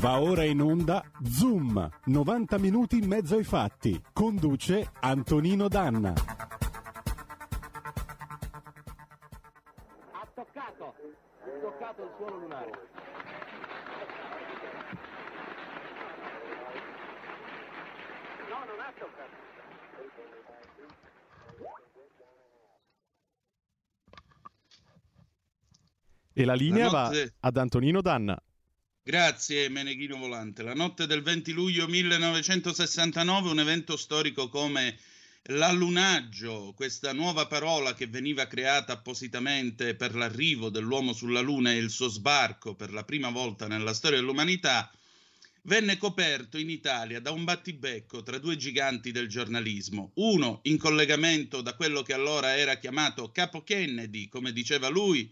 Va ora in onda Zoom, 90 minuti in mezzo ai fatti. Conduce Antonino Danna. Ha toccato, ha toccato il suolo lunare. No, non ha toccato. E la linea va ad Antonino Danna. Grazie Meneghino Volante. La notte del 20 luglio 1969, un evento storico come l'allunaggio, questa nuova parola che veniva creata appositamente per l'arrivo dell'uomo sulla Luna e il suo sbarco per la prima volta nella storia dell'umanità, venne coperto in Italia da un battibecco tra due giganti del giornalismo, uno in collegamento da quello che allora era chiamato Capo Kennedy, come diceva lui,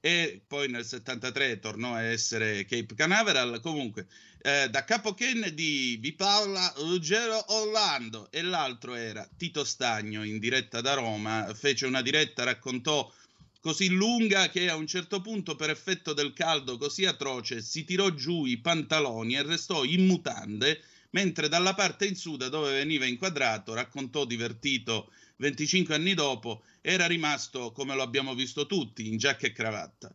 e poi nel 73 tornò a essere Cape Canaveral. Comunque, eh, da Capo Kennedy vi parla Ruggero Orlando e l'altro era Tito Stagno in diretta da Roma. Fece una diretta, raccontò così lunga che a un certo punto, per effetto del caldo così atroce, si tirò giù i pantaloni e restò in mutande. Mentre dalla parte in su, da dove veniva inquadrato, raccontò divertito 25 anni dopo, era rimasto come lo abbiamo visto tutti, in giacca e cravatta.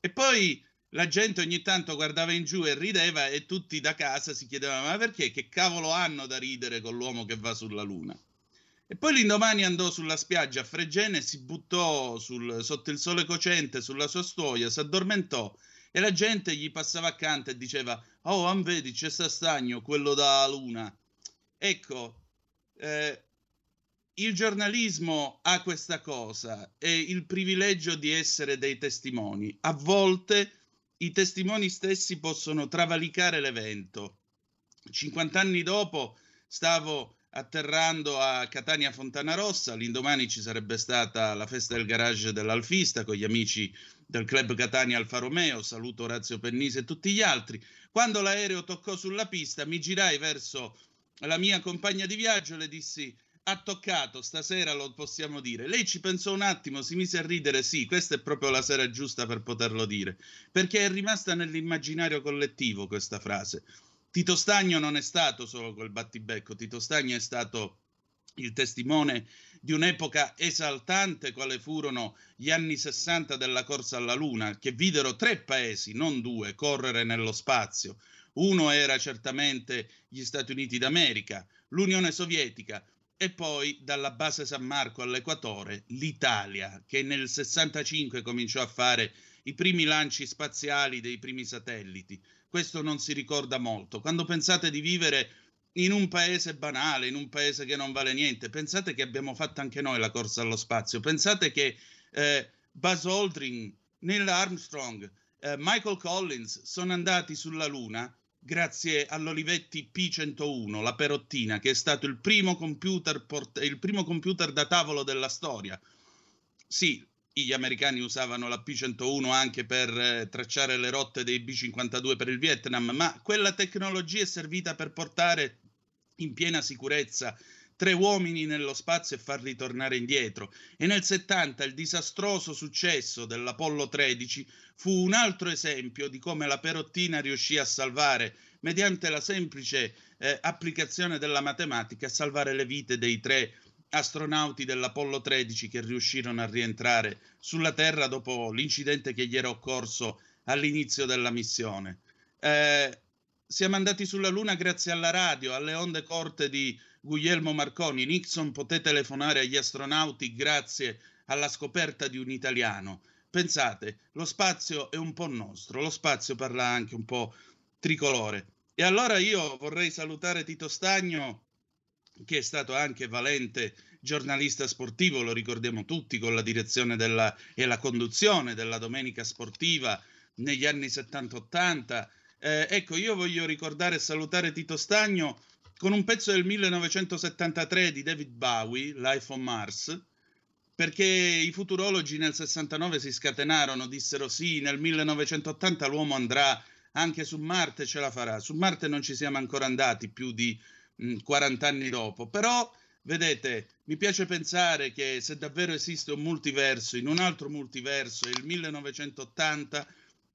E poi la gente ogni tanto guardava in giù e rideva e tutti da casa si chiedevano ma perché? Che cavolo hanno da ridere con l'uomo che va sulla luna? E poi l'indomani andò sulla spiaggia a Fregene, si buttò sul- sotto il sole cocente sulla sua stuoia, si addormentò e la gente gli passava accanto e diceva oh, am vedi, c'è sta stagno, quello da luna. Ecco, eh, il giornalismo ha questa cosa, è il privilegio di essere dei testimoni. A volte i testimoni stessi possono travalicare l'evento. 50 anni dopo stavo atterrando a Catania Fontana Rossa, l'indomani ci sarebbe stata la festa del garage dell'Alfista con gli amici del club Catania Alfa Romeo, saluto Orazio Pennisi e tutti gli altri. Quando l'aereo toccò sulla pista mi girai verso la mia compagna di viaggio e le dissi ha toccato, stasera lo possiamo dire. Lei ci pensò un attimo, si mise a ridere, sì, questa è proprio la sera giusta per poterlo dire, perché è rimasta nell'immaginario collettivo questa frase. Tito Stagno non è stato solo quel battibecco, Tito Stagno è stato il testimone di un'epoca esaltante quale furono gli anni 60 della corsa alla Luna, che videro tre paesi, non due, correre nello spazio. Uno era certamente gli Stati Uniti d'America, l'Unione Sovietica e poi dalla base San Marco all'equatore l'Italia, che nel 65 cominciò a fare i primi lanci spaziali dei primi satelliti. Questo non si ricorda molto. Quando pensate di vivere in un paese banale, in un paese che non vale niente, pensate che abbiamo fatto anche noi la corsa allo spazio. Pensate che eh, Buzz Aldrin, Neil Armstrong, eh, Michael Collins sono andati sulla Luna grazie all'Olivetti P101, la perottina, che è stato il primo computer, port- il primo computer da tavolo della storia. Sì, gli americani usavano la P101 anche per eh, tracciare le rotte dei B-52 per il Vietnam, ma quella tecnologia è servita per portare in piena sicurezza tre uomini nello spazio e farli tornare indietro. E nel 70 il disastroso successo dell'Apollo 13 fu un altro esempio di come la Perottina riuscì a salvare, mediante la semplice eh, applicazione della matematica, a salvare le vite dei tre astronauti dell'Apollo 13 che riuscirono a rientrare sulla Terra dopo l'incidente che gli era occorso all'inizio della missione. Eh, siamo andati sulla Luna grazie alla radio, alle onde corte di Guglielmo Marconi. Nixon poté telefonare agli astronauti grazie alla scoperta di un italiano. Pensate, lo spazio è un po' nostro, lo spazio parla anche un po' tricolore. E allora io vorrei salutare Tito Stagno, che è stato anche valente giornalista sportivo, lo ricordiamo tutti, con la direzione della, e la conduzione della Domenica Sportiva negli anni 70-80. Eh, ecco, io voglio ricordare e salutare Tito Stagno con un pezzo del 1973 di David Bowie, Life on Mars, perché i futurologi nel 69 si scatenarono, dissero sì, nel 1980 l'uomo andrà anche su Marte, ce la farà. Su Marte non ci siamo ancora andati più di mh, 40 anni dopo, però vedete, mi piace pensare che se davvero esiste un multiverso, in un altro multiverso, il 1980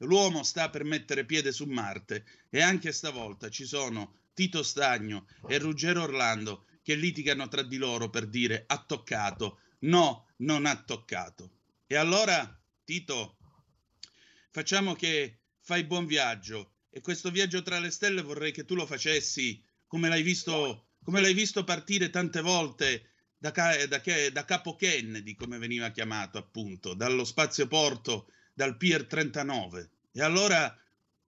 l'uomo sta per mettere piede su Marte e anche stavolta ci sono Tito Stagno e Ruggero Orlando che litigano tra di loro per dire ha toccato, no, non ha toccato. E allora, Tito, facciamo che fai buon viaggio e questo viaggio tra le stelle vorrei che tu lo facessi come l'hai visto, come l'hai visto partire tante volte da, da, da Capo Kennedy, come veniva chiamato appunto, dallo spazioporto, dal Pier 39. E allora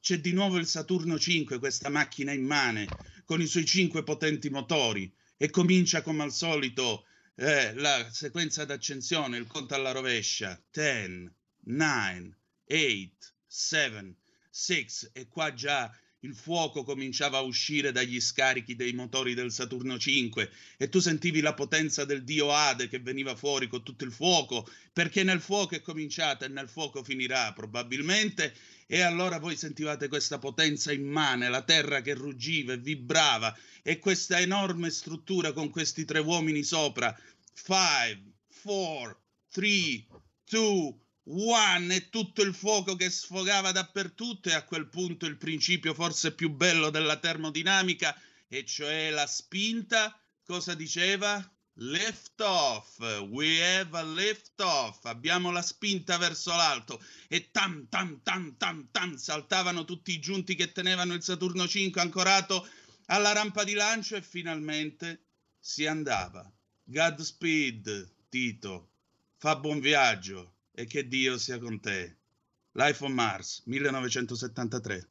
c'è di nuovo il Saturno 5, questa macchina immane, con i suoi cinque potenti motori, e comincia come al solito eh, la sequenza d'accensione, il conto alla rovescia, 10, 9, 8, 7, 6, e qua già il fuoco cominciava a uscire dagli scarichi dei motori del Saturno 5 e tu sentivi la potenza del dio Ade che veniva fuori con tutto il fuoco, perché nel fuoco è cominciata e nel fuoco finirà probabilmente, e allora voi sentivate questa potenza immane, la terra che ruggiva e vibrava, e questa enorme struttura con questi tre uomini sopra. 5, 4, 3, 2, One e tutto il fuoco che sfogava dappertutto e a quel punto il principio forse più bello della termodinamica, e cioè la spinta, cosa diceva? Lift off, we have a lift off, abbiamo la spinta verso l'alto e tam tam tam tam tam saltavano tutti i giunti che tenevano il Saturno 5 ancorato alla rampa di lancio e finalmente si andava. Godspeed, Tito, fa buon viaggio e che Dio sia con te. Life on Mars, 1973.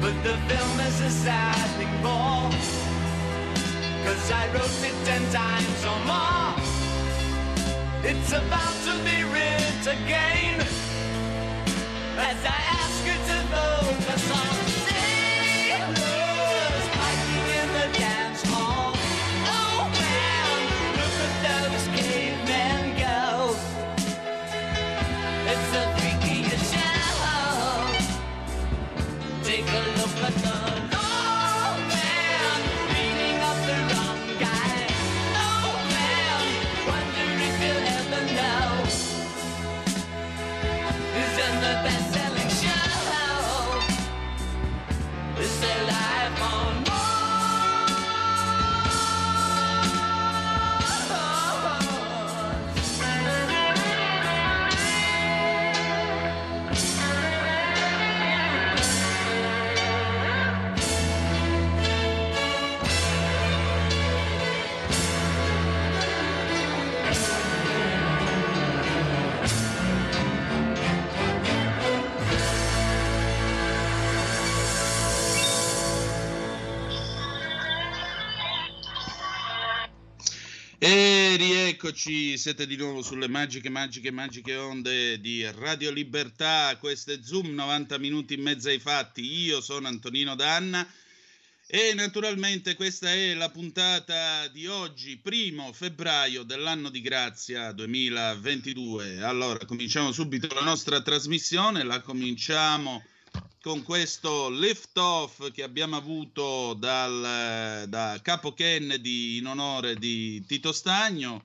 But the film is a sad thing for, cause I wrote it ten times or more. It's about to be writ again, as I ask E rieccoci, siete di nuovo sulle magiche, magiche, magiche onde di Radio Libertà. Questo è Zoom, 90 minuti in mezzo ai fatti. Io sono Antonino Danna e naturalmente questa è la puntata di oggi, primo febbraio dell'anno di grazia 2022. Allora, cominciamo subito la nostra trasmissione, la cominciamo con questo lift off che abbiamo avuto dal, da Capo Kennedy in onore di Tito Stagno.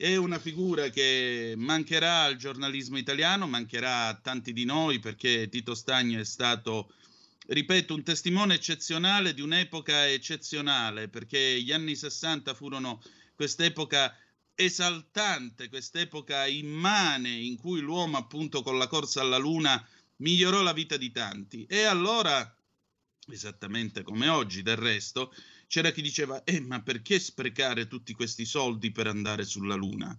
È una figura che mancherà al giornalismo italiano, mancherà a tanti di noi perché Tito Stagno è stato, ripeto, un testimone eccezionale di un'epoca eccezionale, perché gli anni 60 furono quest'epoca esaltante, quest'epoca immane in cui l'uomo appunto con la corsa alla luna migliorò la vita di tanti. E allora, esattamente come oggi del resto, c'era chi diceva, eh, ma perché sprecare tutti questi soldi per andare sulla Luna?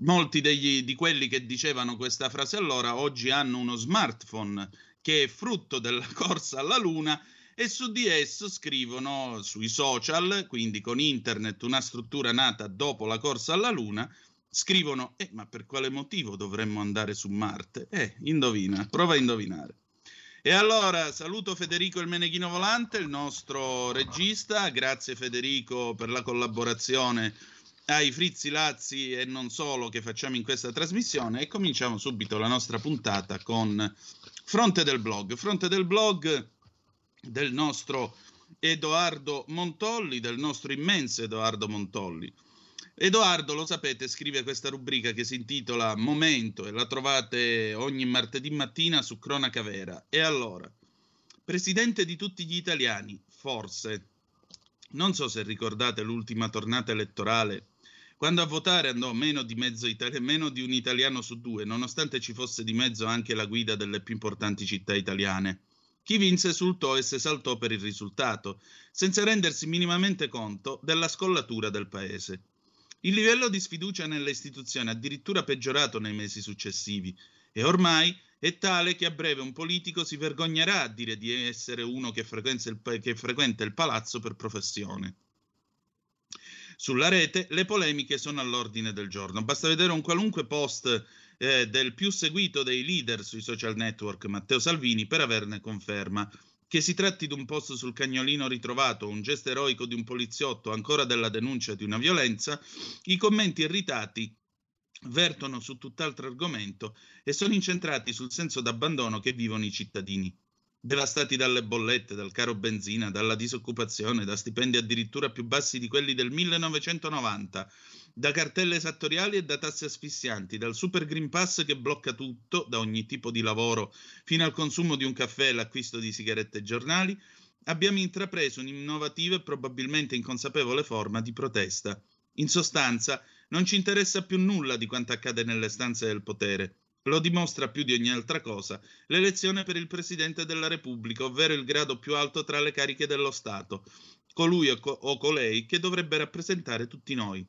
Molti degli, di quelli che dicevano questa frase allora oggi hanno uno smartphone che è frutto della corsa alla Luna e su di esso scrivono sui social, quindi con internet, una struttura nata dopo la corsa alla Luna, scrivono, eh, ma per quale motivo dovremmo andare su Marte? Eh, indovina, prova a indovinare. E allora saluto Federico il Meneghino Volante, il nostro regista, grazie Federico per la collaborazione ai Frizzi Lazzi e non solo che facciamo in questa trasmissione e cominciamo subito la nostra puntata con Fronte del Blog. Fronte del Blog del nostro Edoardo Montolli, del nostro immenso Edoardo Montolli. Edoardo, lo sapete, scrive questa rubrica che si intitola Momento e la trovate ogni martedì mattina su Cronaca Vera. E allora, presidente di tutti gli italiani, forse. Non so se ricordate l'ultima tornata elettorale, quando a votare andò meno di, Italia, meno di un italiano su due, nonostante ci fosse di mezzo anche la guida delle più importanti città italiane. Chi vinse esultò e si esaltò per il risultato, senza rendersi minimamente conto della scollatura del paese. Il livello di sfiducia nelle istituzioni è addirittura peggiorato nei mesi successivi e ormai è tale che a breve un politico si vergognerà a dire di essere uno che frequenta il, che frequenta il palazzo per professione. Sulla rete le polemiche sono all'ordine del giorno. Basta vedere un qualunque post eh, del più seguito dei leader sui social network, Matteo Salvini, per averne conferma. Che si tratti di un post sul cagnolino ritrovato, un gesto eroico di un poliziotto, ancora della denuncia di una violenza, i commenti irritati vertono su tutt'altro argomento e sono incentrati sul senso d'abbandono che vivono i cittadini devastati dalle bollette, dal caro benzina, dalla disoccupazione, da stipendi addirittura più bassi di quelli del 1990, da cartelle esattoriali e da tasse asfissianti, dal super Green Pass che blocca tutto, da ogni tipo di lavoro fino al consumo di un caffè e l'acquisto di sigarette e giornali, abbiamo intrapreso un'innovativa e probabilmente inconsapevole forma di protesta. In sostanza, non ci interessa più nulla di quanto accade nelle stanze del potere. Lo dimostra più di ogni altra cosa l'elezione per il Presidente della Repubblica, ovvero il grado più alto tra le cariche dello Stato, colui o, co- o colei che dovrebbe rappresentare tutti noi.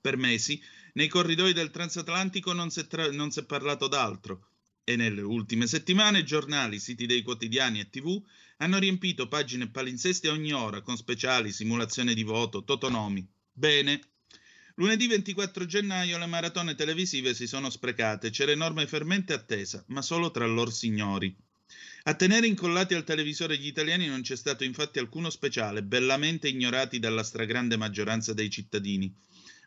Per mesi, nei corridoi del transatlantico non si è, tra- non si è parlato d'altro e nelle ultime settimane giornali, siti dei quotidiani e tv hanno riempito pagine palinsesti a ogni ora con speciali, simulazioni di voto, totonomi. Bene, Lunedì 24 gennaio le maratone televisive si sono sprecate, c'era enorme fermente attesa, ma solo tra lor signori. A tenere incollati al televisore gli italiani non c'è stato infatti alcuno speciale, bellamente ignorati dalla stragrande maggioranza dei cittadini.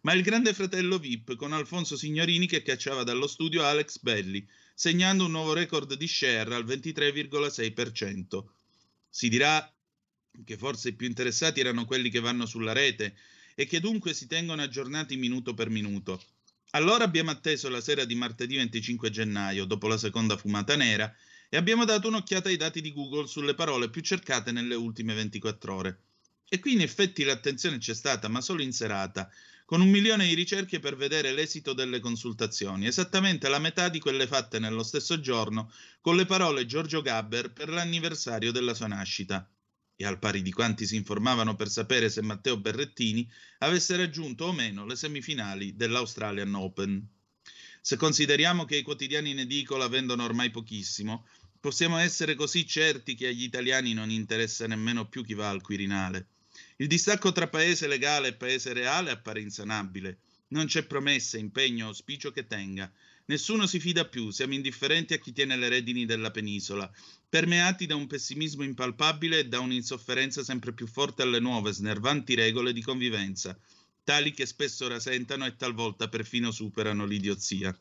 Ma il grande fratello VIP con Alfonso Signorini che cacciava dallo studio Alex Belli, segnando un nuovo record di share al 23,6%. Si dirà che forse i più interessati erano quelli che vanno sulla rete e che dunque si tengono aggiornati minuto per minuto. Allora abbiamo atteso la sera di martedì 25 gennaio, dopo la seconda fumata nera, e abbiamo dato un'occhiata ai dati di Google sulle parole più cercate nelle ultime 24 ore. E qui in effetti l'attenzione c'è stata, ma solo in serata, con un milione di ricerche per vedere l'esito delle consultazioni, esattamente la metà di quelle fatte nello stesso giorno con le parole Giorgio Gabber per l'anniversario della sua nascita e al pari di quanti si informavano per sapere se Matteo Berrettini avesse raggiunto o meno le semifinali dell'Australian Open. Se consideriamo che i quotidiani in edicola vendono ormai pochissimo, possiamo essere così certi che agli italiani non interessa nemmeno più chi va al Quirinale. Il distacco tra paese legale e paese reale appare insanabile. Non c'è promessa, impegno, auspicio che tenga. Nessuno si fida più, siamo indifferenti a chi tiene le redini della penisola, permeati da un pessimismo impalpabile e da un'insofferenza sempre più forte alle nuove, snervanti regole di convivenza, tali che spesso rasentano e talvolta perfino superano l'idiozia.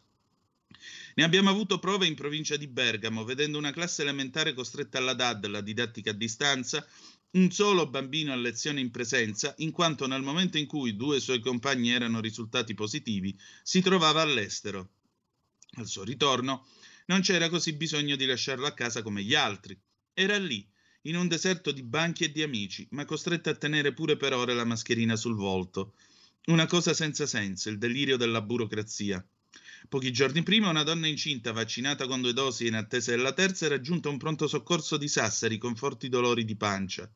Ne abbiamo avuto prove in provincia di Bergamo, vedendo una classe elementare costretta alla DAD, la didattica a distanza, un solo bambino a lezione in presenza, in quanto nel momento in cui due suoi compagni erano risultati positivi, si trovava all'estero. Al suo ritorno non c'era così bisogno di lasciarlo a casa come gli altri. Era lì, in un deserto di banchi e di amici, ma costretto a tenere pure per ore la mascherina sul volto. Una cosa senza senso, il delirio della burocrazia. Pochi giorni prima una donna incinta, vaccinata con due dosi e in attesa della terza, era giunta a un pronto soccorso di Sassari con forti dolori di pancia.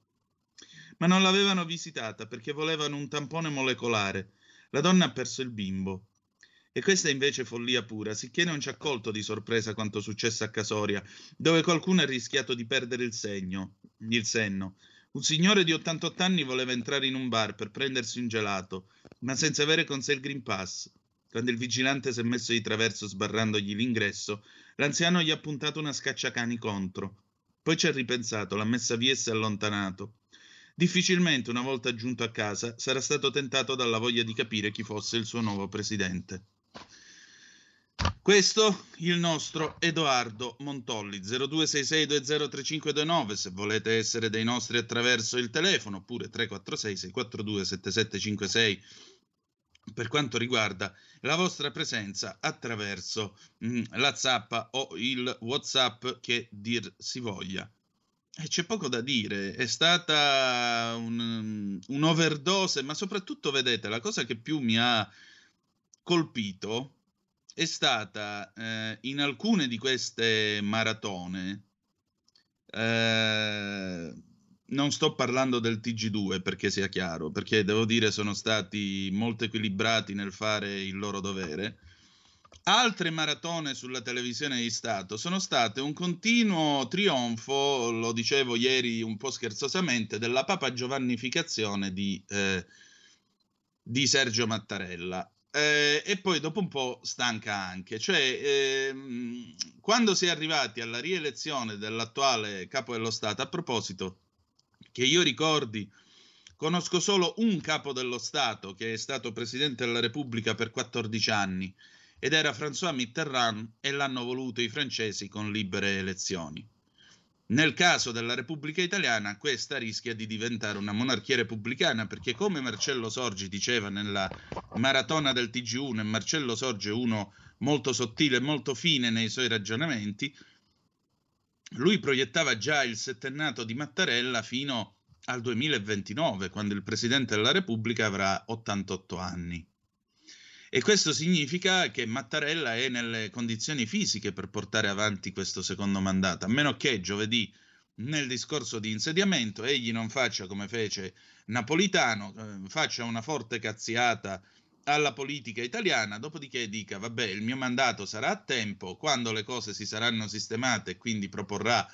Ma non l'avevano visitata perché volevano un tampone molecolare. La donna ha perso il bimbo. E questa è invece follia pura, sicché non ci ha colto di sorpresa quanto successo a Casoria, dove qualcuno ha rischiato di perdere il segno, il senno. Un signore di 88 anni voleva entrare in un bar per prendersi un gelato, ma senza avere con sé il Green Pass. Quando il vigilante si è messo di traverso sbarrandogli l'ingresso, l'anziano gli ha puntato una scacciacani contro. Poi ci ha ripensato, l'ha messa via e si è allontanato. Difficilmente, una volta giunto a casa, sarà stato tentato dalla voglia di capire chi fosse il suo nuovo presidente. Questo il nostro Edoardo Montolli 0266203529 se volete essere dei nostri attraverso il telefono oppure 346 642 7756 per quanto riguarda la vostra presenza attraverso mh, la zappa o il whatsapp che dir si voglia. E c'è poco da dire, è stata un, un'overdose, ma soprattutto, vedete, la cosa che più mi ha colpito è stata eh, in alcune di queste maratone, eh, non sto parlando del TG2 perché sia chiaro, perché devo dire sono stati molto equilibrati nel fare il loro dovere. Altre maratone sulla televisione di Stato sono state un continuo trionfo, lo dicevo ieri un po' scherzosamente, della papa giovannificazione di, eh, di Sergio Mattarella eh, e poi dopo un po' stanca anche. Cioè, ehm, quando si è arrivati alla rielezione dell'attuale capo dello Stato, a proposito, che io ricordi, conosco solo un capo dello Stato che è stato presidente della Repubblica per 14 anni ed era François Mitterrand e l'hanno voluto i francesi con libere elezioni. Nel caso della Repubblica Italiana, questa rischia di diventare una monarchia repubblicana perché, come Marcello Sorgi diceva nella maratona del TG1, e Marcello Sorgi è uno molto sottile e molto fine nei suoi ragionamenti, lui proiettava già il settennato di Mattarella fino al 2029, quando il Presidente della Repubblica avrà 88 anni. E questo significa che Mattarella è nelle condizioni fisiche per portare avanti questo secondo mandato, a meno che giovedì nel discorso di insediamento egli non faccia come fece Napolitano, eh, faccia una forte cazziata alla politica italiana, dopodiché dica vabbè il mio mandato sarà a tempo, quando le cose si saranno sistemate e quindi proporrà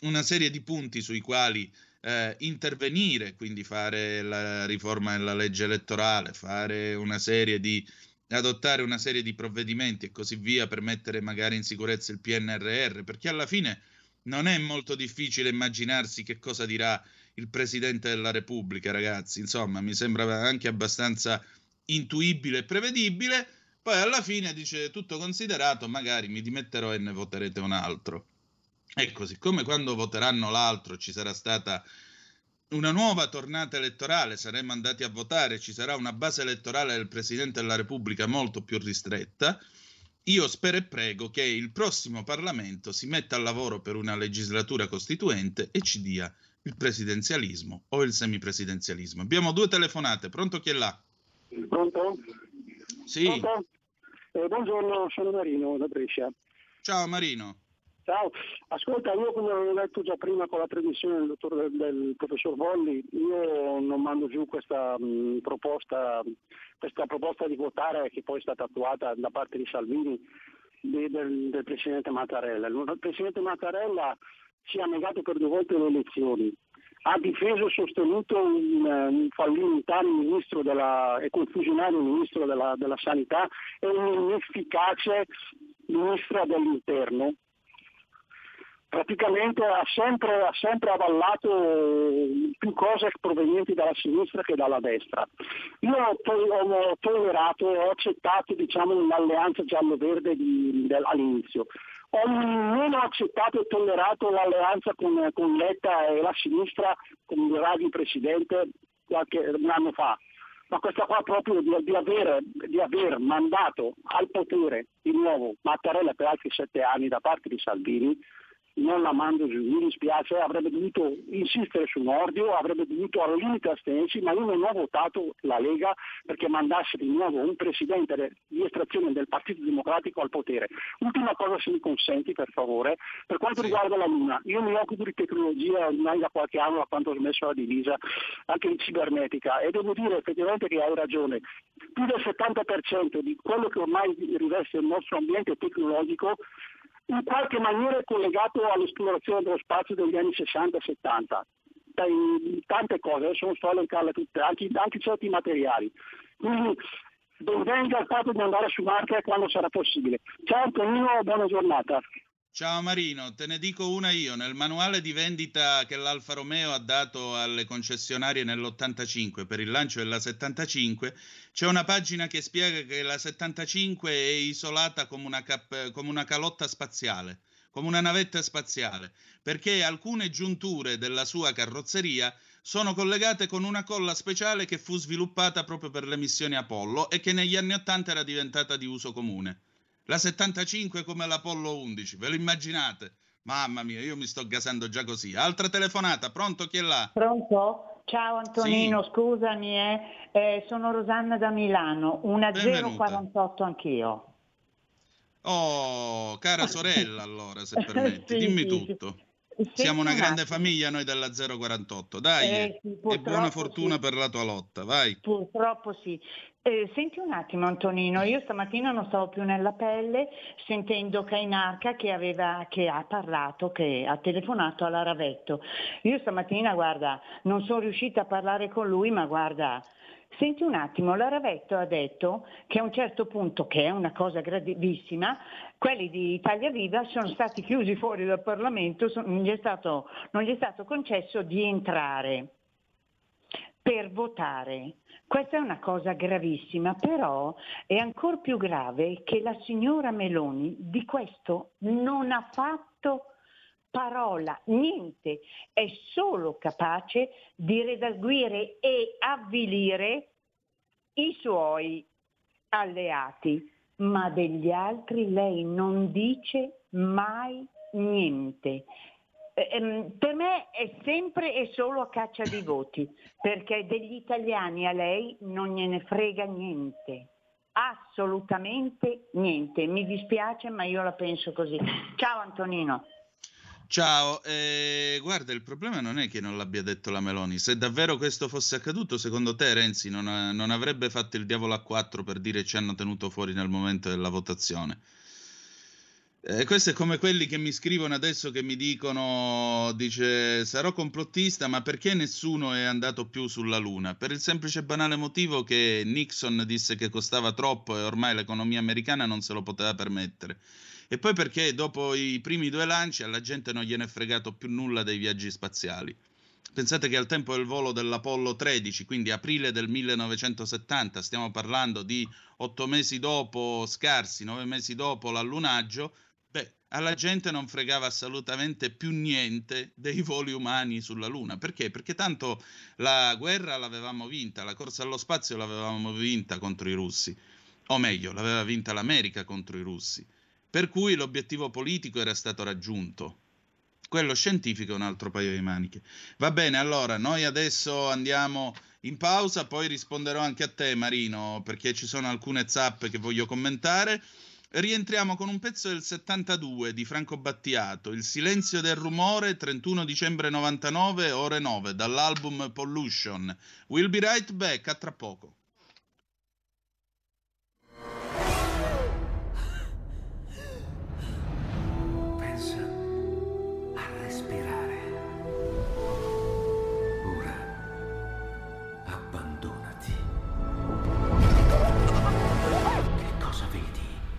una serie di punti sui quali eh, intervenire, quindi fare la riforma della legge elettorale, fare una serie di adottare una serie di provvedimenti e così via per mettere magari in sicurezza il PNRR, perché alla fine non è molto difficile immaginarsi che cosa dirà il Presidente della Repubblica, ragazzi. Insomma, mi sembra anche abbastanza intuibile e prevedibile. Poi alla fine dice tutto considerato, magari mi dimetterò e ne voterete un altro. Ecco, siccome quando voteranno l'altro ci sarà stata una nuova tornata elettorale, saremo andati a votare, ci sarà una base elettorale del Presidente della Repubblica molto più ristretta. Io spero e prego che il prossimo Parlamento si metta al lavoro per una legislatura costituente e ci dia il presidenzialismo o il semipresidenzialismo. Abbiamo due telefonate, pronto chi è là? Pronto? Sì. Pronto? Eh, buongiorno, sono Marino da Brescia. Ciao Marino. Ciao, ascolta, io come avevo detto già prima con la trasmissione del, del, professor Volli, io non mando giù questa, mh, proposta, questa proposta di votare che poi è stata attuata da parte di Salvini di, del, del Presidente Mattarella. Il Presidente Mattarella si è negato per due volte le elezioni, ha difeso e sostenuto un, un fallimentare ministro della, e confusionario ministro della, della sanità e un inefficace ministro dell'interno praticamente ha sempre, ha sempre, avallato più cose provenienti dalla sinistra che dalla destra. Io ho, tollerato, ho accettato diciamo, un'alleanza giallo-verde di, del, all'inizio. Ho meno accettato e tollerato l'alleanza con, con Letta e la sinistra con Draghi presidente qualche, un anno fa ma questa qua proprio di, di, avere, di, aver, mandato al potere di nuovo Mattarella per altri sette anni da parte di Salvini non la mando giù, mi dispiace, avrebbe dovuto insistere su Nordio, avrebbe dovuto al limite astenersi, ma io non ho votato la Lega perché mandasse di nuovo un presidente di estrazione del Partito Democratico al potere. Ultima cosa se mi consenti per favore, per quanto sì. riguarda la Luna, io mi occupo di tecnologia ormai da qualche anno da quando ho smesso la divisa, anche di cibernetica e devo dire effettivamente che hai ragione, più del 70% di quello che ormai riveste il nostro ambiente tecnologico in qualche maniera è collegato all'esplorazione dello spazio degli anni 60-70. Tante cose, adesso non sto a elencarle tutte, anche, anche certi materiali. Quindi ben venga il fatto di andare su Marte quando sarà possibile. Ciao Antonino, buona giornata. Ciao Marino, te ne dico una io. Nel manuale di vendita che l'Alfa Romeo ha dato alle concessionarie nell'85 per il lancio della 75, c'è una pagina che spiega che la 75 è isolata come una, cap- come una calotta spaziale, come una navetta spaziale, perché alcune giunture della sua carrozzeria sono collegate con una colla speciale che fu sviluppata proprio per le missioni Apollo e che negli anni 80 era diventata di uso comune. La 75 come l'Apollo 11, ve lo immaginate? Mamma mia, io mi sto gasando già così. Altra telefonata, pronto? Chi è là? Pronto? Ciao Antonino, sì. scusami, eh. Eh, sono Rosanna da Milano, una Benvenuta. 048 anch'io. Oh, cara sorella allora, se permetti, sì, dimmi sì, tutto. Siamo una grande famiglia noi della 048, dai, eh, sì, e buona fortuna sì. per la tua lotta, vai. Purtroppo sì. Eh, senti un attimo Antonino, io stamattina non stavo più nella pelle sentendo Cainarca che, aveva, che ha parlato, che ha telefonato alla Ravetto. Io stamattina, guarda, non sono riuscita a parlare con lui, ma guarda, Senti un attimo, la Ravetto ha detto che a un certo punto, che è una cosa gravissima, quelli di Italia Viva sono stati chiusi fuori dal Parlamento, non gli è stato, gli è stato concesso di entrare per votare. Questa è una cosa gravissima, però è ancora più grave che la signora Meloni di questo non ha fatto parola, niente, è solo capace di redarguire e avvilire i suoi alleati, ma degli altri lei non dice mai niente. Ehm, per me è sempre e solo a caccia di voti, perché degli italiani a lei non gliene frega niente, assolutamente niente. Mi dispiace, ma io la penso così. Ciao Antonino. Ciao, eh, guarda, il problema non è che non l'abbia detto la Meloni. Se davvero questo fosse accaduto, secondo te Renzi non, non avrebbe fatto il diavolo a quattro per dire ci hanno tenuto fuori nel momento della votazione? Eh, questo è come quelli che mi scrivono adesso che mi dicono, dice, sarò complottista, ma perché nessuno è andato più sulla Luna? Per il semplice e banale motivo che Nixon disse che costava troppo e ormai l'economia americana non se lo poteva permettere. E poi perché dopo i primi due lanci alla gente non gliene è fregato più nulla dei viaggi spaziali. Pensate che al tempo del volo dell'Apollo 13, quindi aprile del 1970, stiamo parlando di otto mesi dopo, scarsi, nove mesi dopo l'allunaggio, Beh, alla gente non fregava assolutamente più niente dei voli umani sulla Luna. Perché? Perché tanto la guerra l'avevamo vinta, la corsa allo spazio l'avevamo vinta contro i russi. O meglio, l'aveva vinta l'America contro i russi. Per cui l'obiettivo politico era stato raggiunto. Quello scientifico è un altro paio di maniche. Va bene, allora noi adesso andiamo in pausa, poi risponderò anche a te Marino, perché ci sono alcune zappe che voglio commentare. Rientriamo con un pezzo del 72 di Franco Battiato, Il silenzio del rumore, 31 dicembre 99, ore 9, dall'album Pollution. We'll be right back, a tra poco.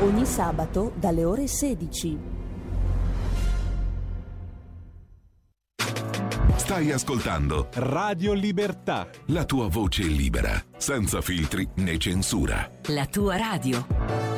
Ogni sabato dalle ore 16. Stai ascoltando Radio Libertà. La tua voce libera, senza filtri né censura. La tua radio.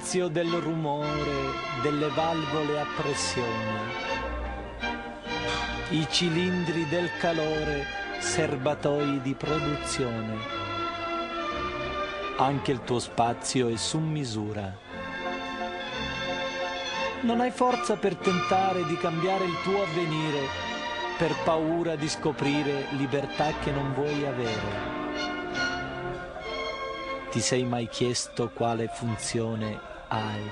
Silenzio del rumore delle valvole a pressione, i cilindri del calore, serbatoi di produzione. Anche il tuo spazio è su misura. Non hai forza per tentare di cambiare il tuo avvenire, per paura di scoprire libertà che non vuoi avere. Ti sei mai chiesto quale funzione hai?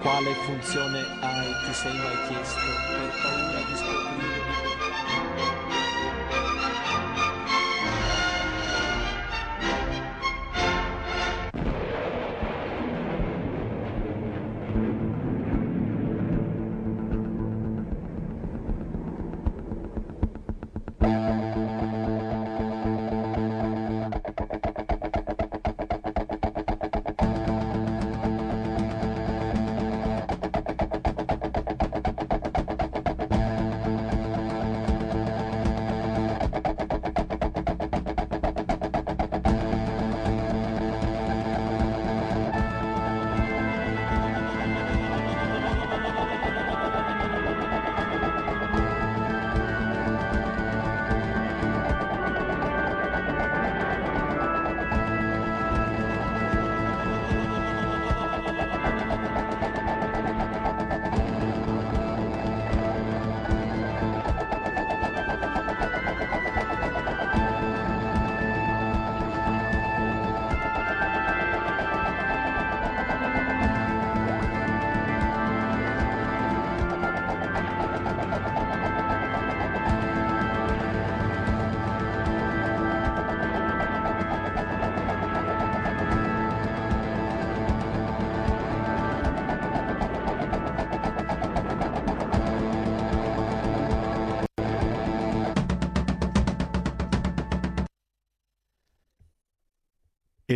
Quale funzione hai? Ti sei mai chiesto per paura di scoprire?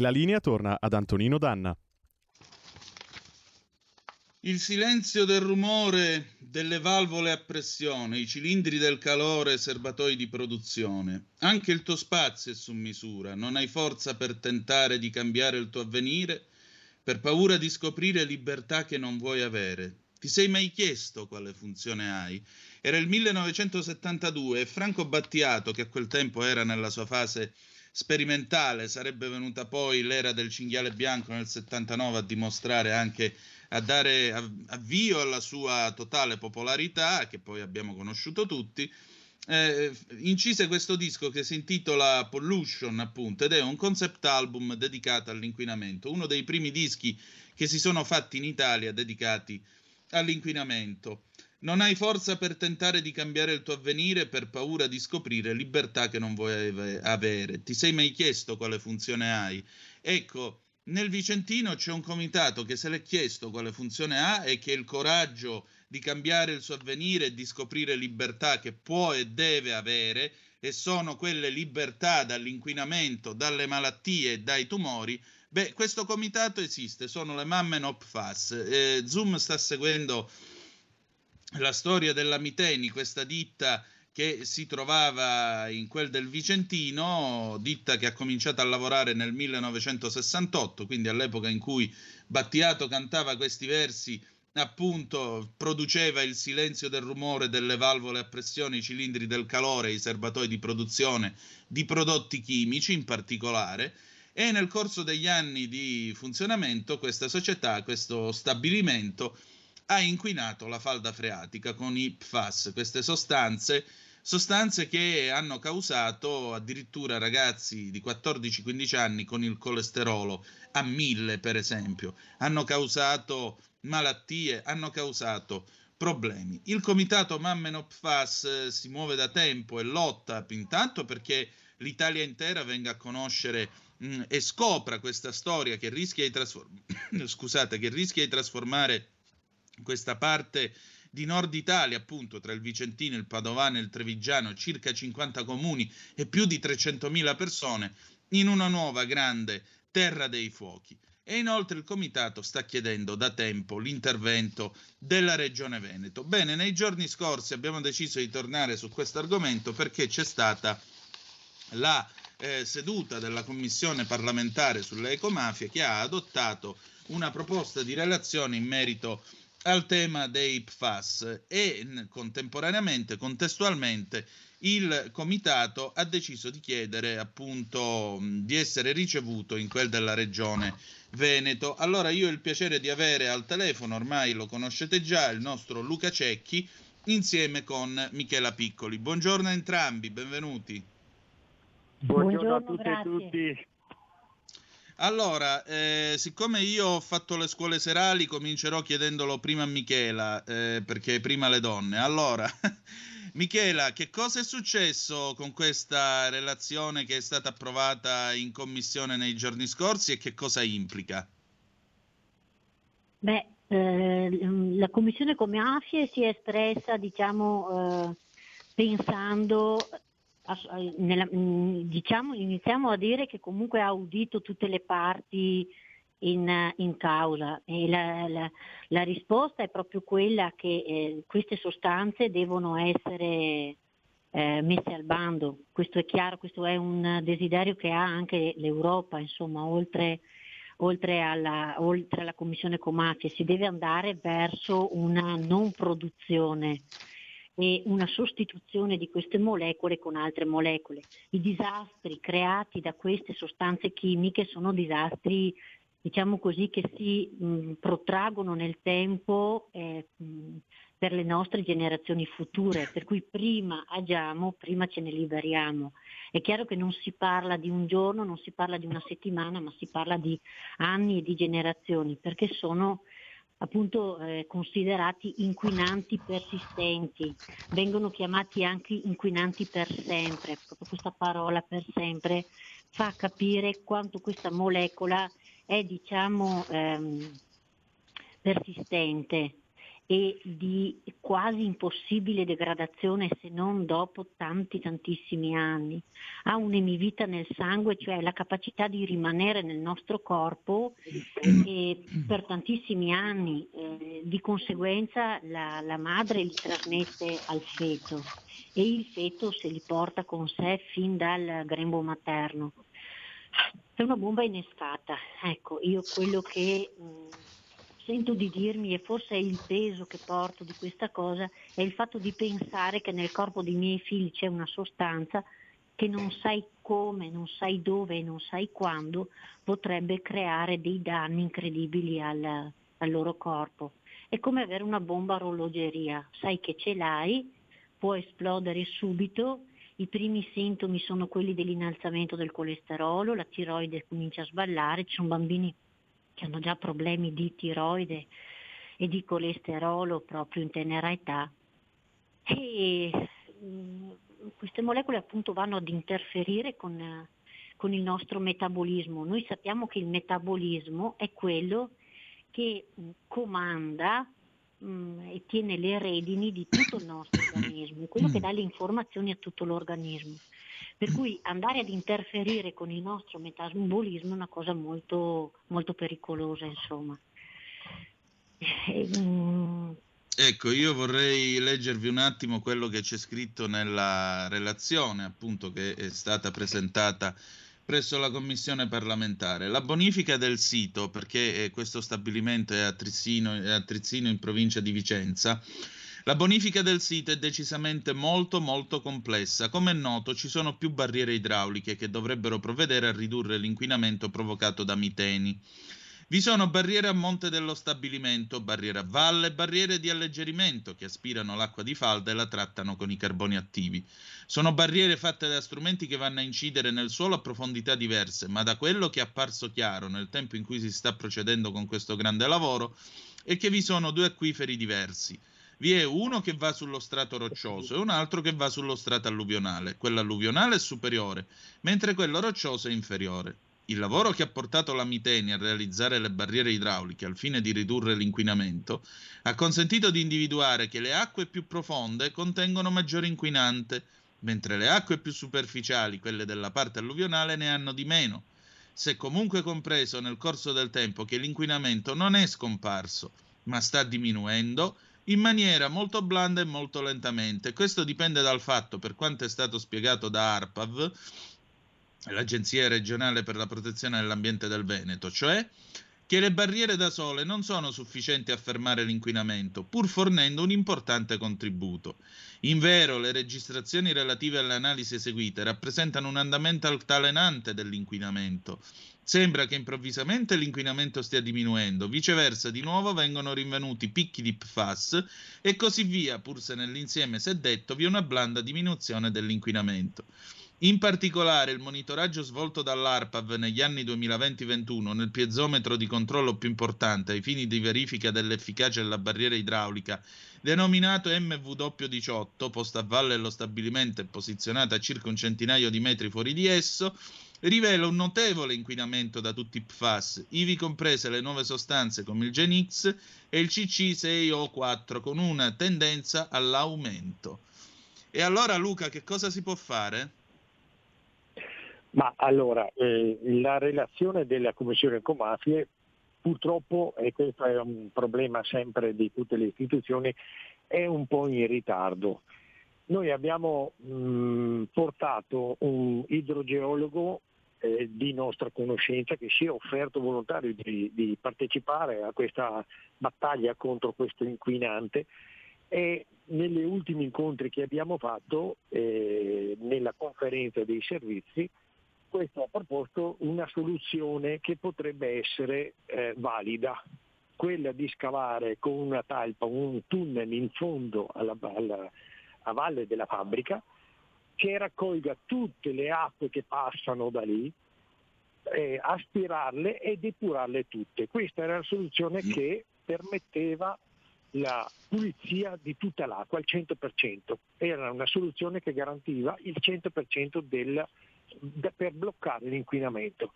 La linea torna ad Antonino Danna. Il silenzio del rumore delle valvole a pressione, i cilindri del calore, serbatoi di produzione. Anche il tuo spazio è su misura, non hai forza per tentare di cambiare il tuo avvenire, per paura di scoprire libertà che non vuoi avere. Ti sei mai chiesto quale funzione hai? Era il 1972 e Franco Battiato, che a quel tempo era nella sua fase sperimentale, sarebbe venuta poi l'era del cinghiale bianco nel 79 a dimostrare anche a dare avvio alla sua totale popolarità, che poi abbiamo conosciuto tutti. Eh, incise questo disco che si intitola Pollution, appunto, ed è un concept album dedicato all'inquinamento, uno dei primi dischi che si sono fatti in Italia dedicati all'inquinamento. Non hai forza per tentare di cambiare il tuo avvenire per paura di scoprire libertà che non vuoi avere. Ti sei mai chiesto quale funzione hai? Ecco, nel Vicentino c'è un comitato che se l'è chiesto quale funzione ha e che il coraggio di cambiare il suo avvenire e di scoprire libertà che può e deve avere e sono quelle libertà dall'inquinamento, dalle malattie dai tumori, beh, questo comitato esiste, sono le mamme NOPFAS. Eh, Zoom sta seguendo la storia della Miteni, questa ditta che si trovava in quel del Vicentino, ditta che ha cominciato a lavorare nel 1968, quindi all'epoca in cui Battiato cantava questi versi, appunto produceva il silenzio del rumore delle valvole a pressione, i cilindri del calore, i serbatoi di produzione di prodotti chimici in particolare. E nel corso degli anni di funzionamento questa società, questo stabilimento, ha inquinato la falda freatica con i PFAS, queste sostanze sostanze che hanno causato addirittura ragazzi di 14-15 anni con il colesterolo a 1000 per esempio, hanno causato malattie, hanno causato problemi. Il comitato Mammenopfas eh, si muove da tempo e lotta intanto perché l'Italia intera venga a conoscere mh, mm, e scopra questa storia che rischia di, trasform- Scusate, che rischia di trasformare questa parte di Nord Italia, appunto tra il Vicentino, il Padovano e il Trevigiano, circa 50 comuni e più di 300.000 persone, in una nuova grande terra dei fuochi. E inoltre il Comitato sta chiedendo da tempo l'intervento della Regione Veneto. Bene, nei giorni scorsi abbiamo deciso di tornare su questo argomento perché c'è stata la eh, seduta della Commissione parlamentare sulle ecomafie che ha adottato una proposta di relazione in merito al tema dei PFAS e contemporaneamente, contestualmente, il comitato ha deciso di chiedere appunto di essere ricevuto in quel della regione Veneto. Allora io ho il piacere di avere al telefono, ormai lo conoscete già, il nostro Luca Cecchi insieme con Michela Piccoli. Buongiorno a entrambi, benvenuti. Buongiorno, Buongiorno a tutti e tutti. Allora, eh, siccome io ho fatto le scuole serali, comincerò chiedendolo prima a Michela, eh, perché prima le donne. Allora, Michela, che cosa è successo con questa relazione che è stata approvata in commissione nei giorni scorsi e che cosa implica? Beh, eh, la commissione come AFIE si è espressa, diciamo, eh, pensando nella, mm, diciamo, iniziamo a dire che comunque ha audito tutte le parti in, in causa e la, la, la, risposta è proprio quella che eh, queste sostanze devono essere eh, messe al bando. Questo è chiaro, questo è un desiderio che ha anche l'Europa, insomma, oltre, oltre, alla, oltre alla Commissione Comafie, si deve andare verso una non produzione e una sostituzione di queste molecole con altre molecole. I disastri creati da queste sostanze chimiche sono disastri diciamo così, che si mh, protraggono nel tempo eh, mh, per le nostre generazioni future, per cui prima agiamo, prima ce ne liberiamo. È chiaro che non si parla di un giorno, non si parla di una settimana, ma si parla di anni e di generazioni, perché sono appunto eh, considerati inquinanti persistenti, vengono chiamati anche inquinanti per sempre, proprio questa parola per sempre fa capire quanto questa molecola è diciamo ehm, persistente e di quasi impossibile degradazione se non dopo tanti tantissimi anni. Ha un'emivita nel sangue, cioè la capacità di rimanere nel nostro corpo per tantissimi anni, eh, di conseguenza la, la madre li trasmette al feto e il feto se li porta con sé fin dal grembo materno. È una bomba innescata, ecco, io quello che mh, sento di dirmi e forse è il peso che porto di questa cosa, è il fatto di pensare che nel corpo dei miei figli c'è una sostanza che non sai come, non sai dove e non sai quando potrebbe creare dei danni incredibili al, al loro corpo. È come avere una bomba a orologeria, sai che ce l'hai, può esplodere subito, i primi sintomi sono quelli dell'innalzamento del colesterolo, la tiroide comincia a sballare, ci sono bambini che hanno già problemi di tiroide e di colesterolo proprio in tenera età. E mm, queste molecole appunto vanno ad interferire con, con il nostro metabolismo. Noi sappiamo che il metabolismo è quello che mm, comanda mh, mm, e tiene le redini di tutto il nostro organismo, quello che dà le informazioni a tutto l'organismo. Per cui andare ad interferire con il nostro metabolismo è una cosa molto, molto pericolosa, insomma. E, mm, Ecco, io vorrei leggervi un attimo quello che c'è scritto nella relazione, appunto, che è stata presentata presso la commissione parlamentare. La bonifica del sito, perché eh, questo stabilimento è a Trizzino, è a Trizzino in provincia di Vicenza, la bonifica del sito è decisamente molto molto complessa. Come è noto ci sono più barriere idrauliche che dovrebbero provvedere a ridurre l'inquinamento provocato da miteni. Vi sono barriere a monte dello stabilimento, barriere a valle barriere di alleggerimento che aspirano l'acqua di falda e la trattano con i carboni attivi. Sono barriere fatte da strumenti che vanno a incidere nel suolo a profondità diverse, ma da quello che è apparso chiaro nel tempo in cui si sta procedendo con questo grande lavoro è che vi sono due acquiferi diversi. Vi è uno che va sullo strato roccioso e un altro che va sullo strato alluvionale. Quello alluvionale è superiore, mentre quello roccioso è inferiore. Il lavoro che ha portato la Miteni a realizzare le barriere idrauliche al fine di ridurre l'inquinamento ha consentito di individuare che le acque più profonde contengono maggiore inquinante, mentre le acque più superficiali, quelle della parte alluvionale, ne hanno di meno. Si è comunque compreso nel corso del tempo che l'inquinamento non è scomparso, ma sta diminuendo in maniera molto blanda e molto lentamente. Questo dipende dal fatto, per quanto è stato spiegato da ARPAV, l'Agenzia regionale per la protezione dell'ambiente del Veneto, cioè che le barriere da sole non sono sufficienti a fermare l'inquinamento, pur fornendo un importante contributo. In vero, le registrazioni relative alle analisi eseguite rappresentano un andamento altalenante dell'inquinamento. Sembra che improvvisamente l'inquinamento stia diminuendo, viceversa di nuovo vengono rinvenuti picchi di PFAS e così via, pur se nell'insieme si è detto vi è una blanda diminuzione dell'inquinamento. In particolare, il monitoraggio svolto dall'ARPAV negli anni 2020-21 nel piezometro di controllo più importante ai fini di verifica dell'efficacia della barriera idraulica, denominato MW18, posto a valle dello stabilimento e posizionato a circa un centinaio di metri fuori di esso, rivela un notevole inquinamento da tutti i PFAS, ivi comprese le nuove sostanze come il GenX e il CC6O4, con una tendenza all'aumento. E allora Luca, che cosa si può fare? Ma allora, eh, la relazione della Commissione Ecomafie purtroppo, e questo è un problema sempre di tutte le istituzioni, è un po' in ritardo. Noi abbiamo mh, portato un idrogeologo eh, di nostra conoscenza che si è offerto volontario di, di, partecipare a questa battaglia contro questo inquinante. E negli ultimi incontri che abbiamo fatto eh, nella conferenza dei servizi questo ha proposto una soluzione che potrebbe essere eh, valida, quella di scavare con una talpa un tunnel in fondo alla, alla, a valle della fabbrica che raccolga tutte le acque che passano da lì, eh, aspirarle e depurarle tutte. Questa era la soluzione che permetteva la pulizia di tutta l'acqua al 100%. Era una soluzione che garantiva il 100% del per bloccare l'inquinamento.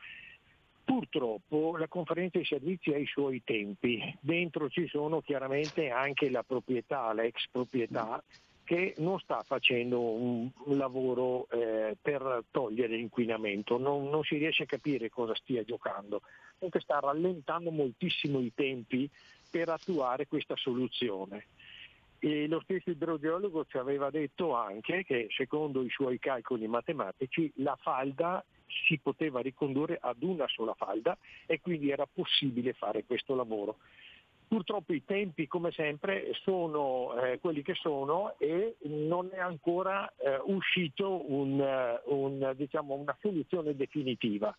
Purtroppo la conferenza dei servizi ha i suoi tempi, dentro ci sono chiaramente anche la proprietà, l'ex proprietà che non sta facendo un, lavoro eh, per togliere l'inquinamento, non, non, si riesce a capire cosa stia giocando, comunque sta rallentando moltissimo i tempi per attuare questa soluzione. E lo stesso idrogeologo ci aveva detto anche che secondo i suoi calcoli matematici la falda si poteva ricondurre ad una sola falda e quindi era possibile fare questo lavoro. Purtroppo i tempi, come sempre, sono eh, quelli che sono e non è ancora eh, uscito un, un, diciamo, una soluzione definitiva.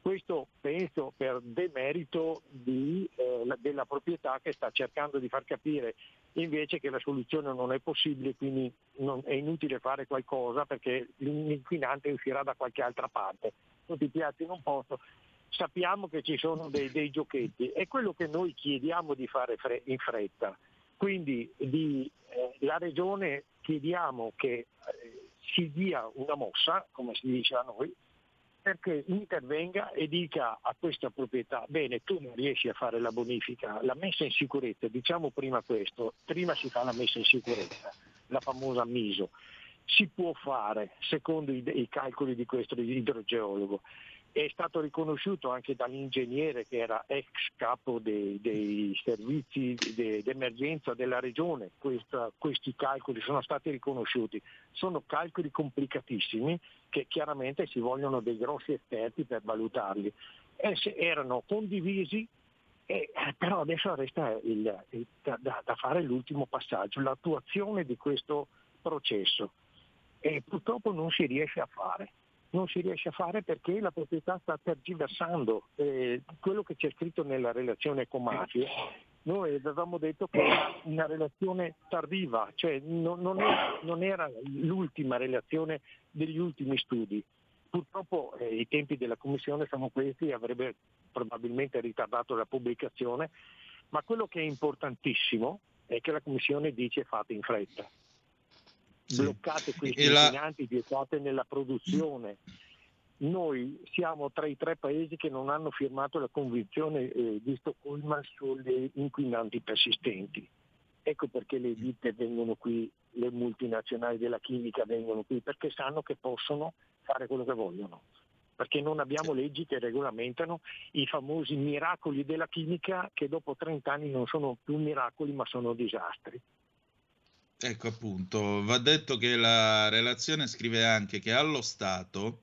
Questo penso per demerito di, eh, della proprietà che sta cercando di far capire invece che la soluzione non è possibile, quindi non, è inutile fare qualcosa perché l'inquinante uscirà da qualche altra parte. Tutti i piatti in un. Sappiamo che ci sono dei, dei giochetti, è quello che noi chiediamo di fare fre- in fretta. Quindi di, eh, la Regione chiediamo che eh, si dia una mossa, come si dice a noi, perché intervenga e dica a questa proprietà, bene, tu non riesci a fare la bonifica, la messa in sicurezza, diciamo prima questo, prima si fa la messa in sicurezza, la famosa MISO, si può fare secondo i, i calcoli di questo idrogeologo. È stato riconosciuto anche dall'ingegnere che era ex capo dei, dei servizi di emergenza della regione, Questa, questi calcoli sono stati riconosciuti. Sono calcoli complicatissimi che chiaramente ci vogliono dei grossi esperti per valutarli. E erano condivisi eh, però adesso resta il, il, da, da, fare l'ultimo passaggio, l'attuazione di questo processo e purtroppo non si riesce a fare. Non si riesce a fare perché la proprietà sta tergiversando. Eh, quello che c'è scritto nella relazione con mafie, noi avevamo detto che era una relazione tardiva, cioè non, non, era, non era l'ultima relazione degli ultimi studi. Purtroppo eh, i tempi della Commissione sono questi avrebbe probabilmente ritardato la pubblicazione, ma quello che è importantissimo è che la Commissione dice fate in fretta sì. bloccate questi la... inquinanti, vietate nella produzione. Noi siamo tra i tre paesi che non hanno firmato la convenzione eh, di Stoccolma sugli inquinanti persistenti. Ecco perché le ditte vengono qui, le multinazionali della chimica vengono qui, perché sanno che possono fare quello che vogliono perché non abbiamo leggi che regolamentano i famosi miracoli della chimica che dopo 30 anni non sono più miracoli ma sono disastri. Ecco appunto, va detto che la relazione scrive anche che allo Stato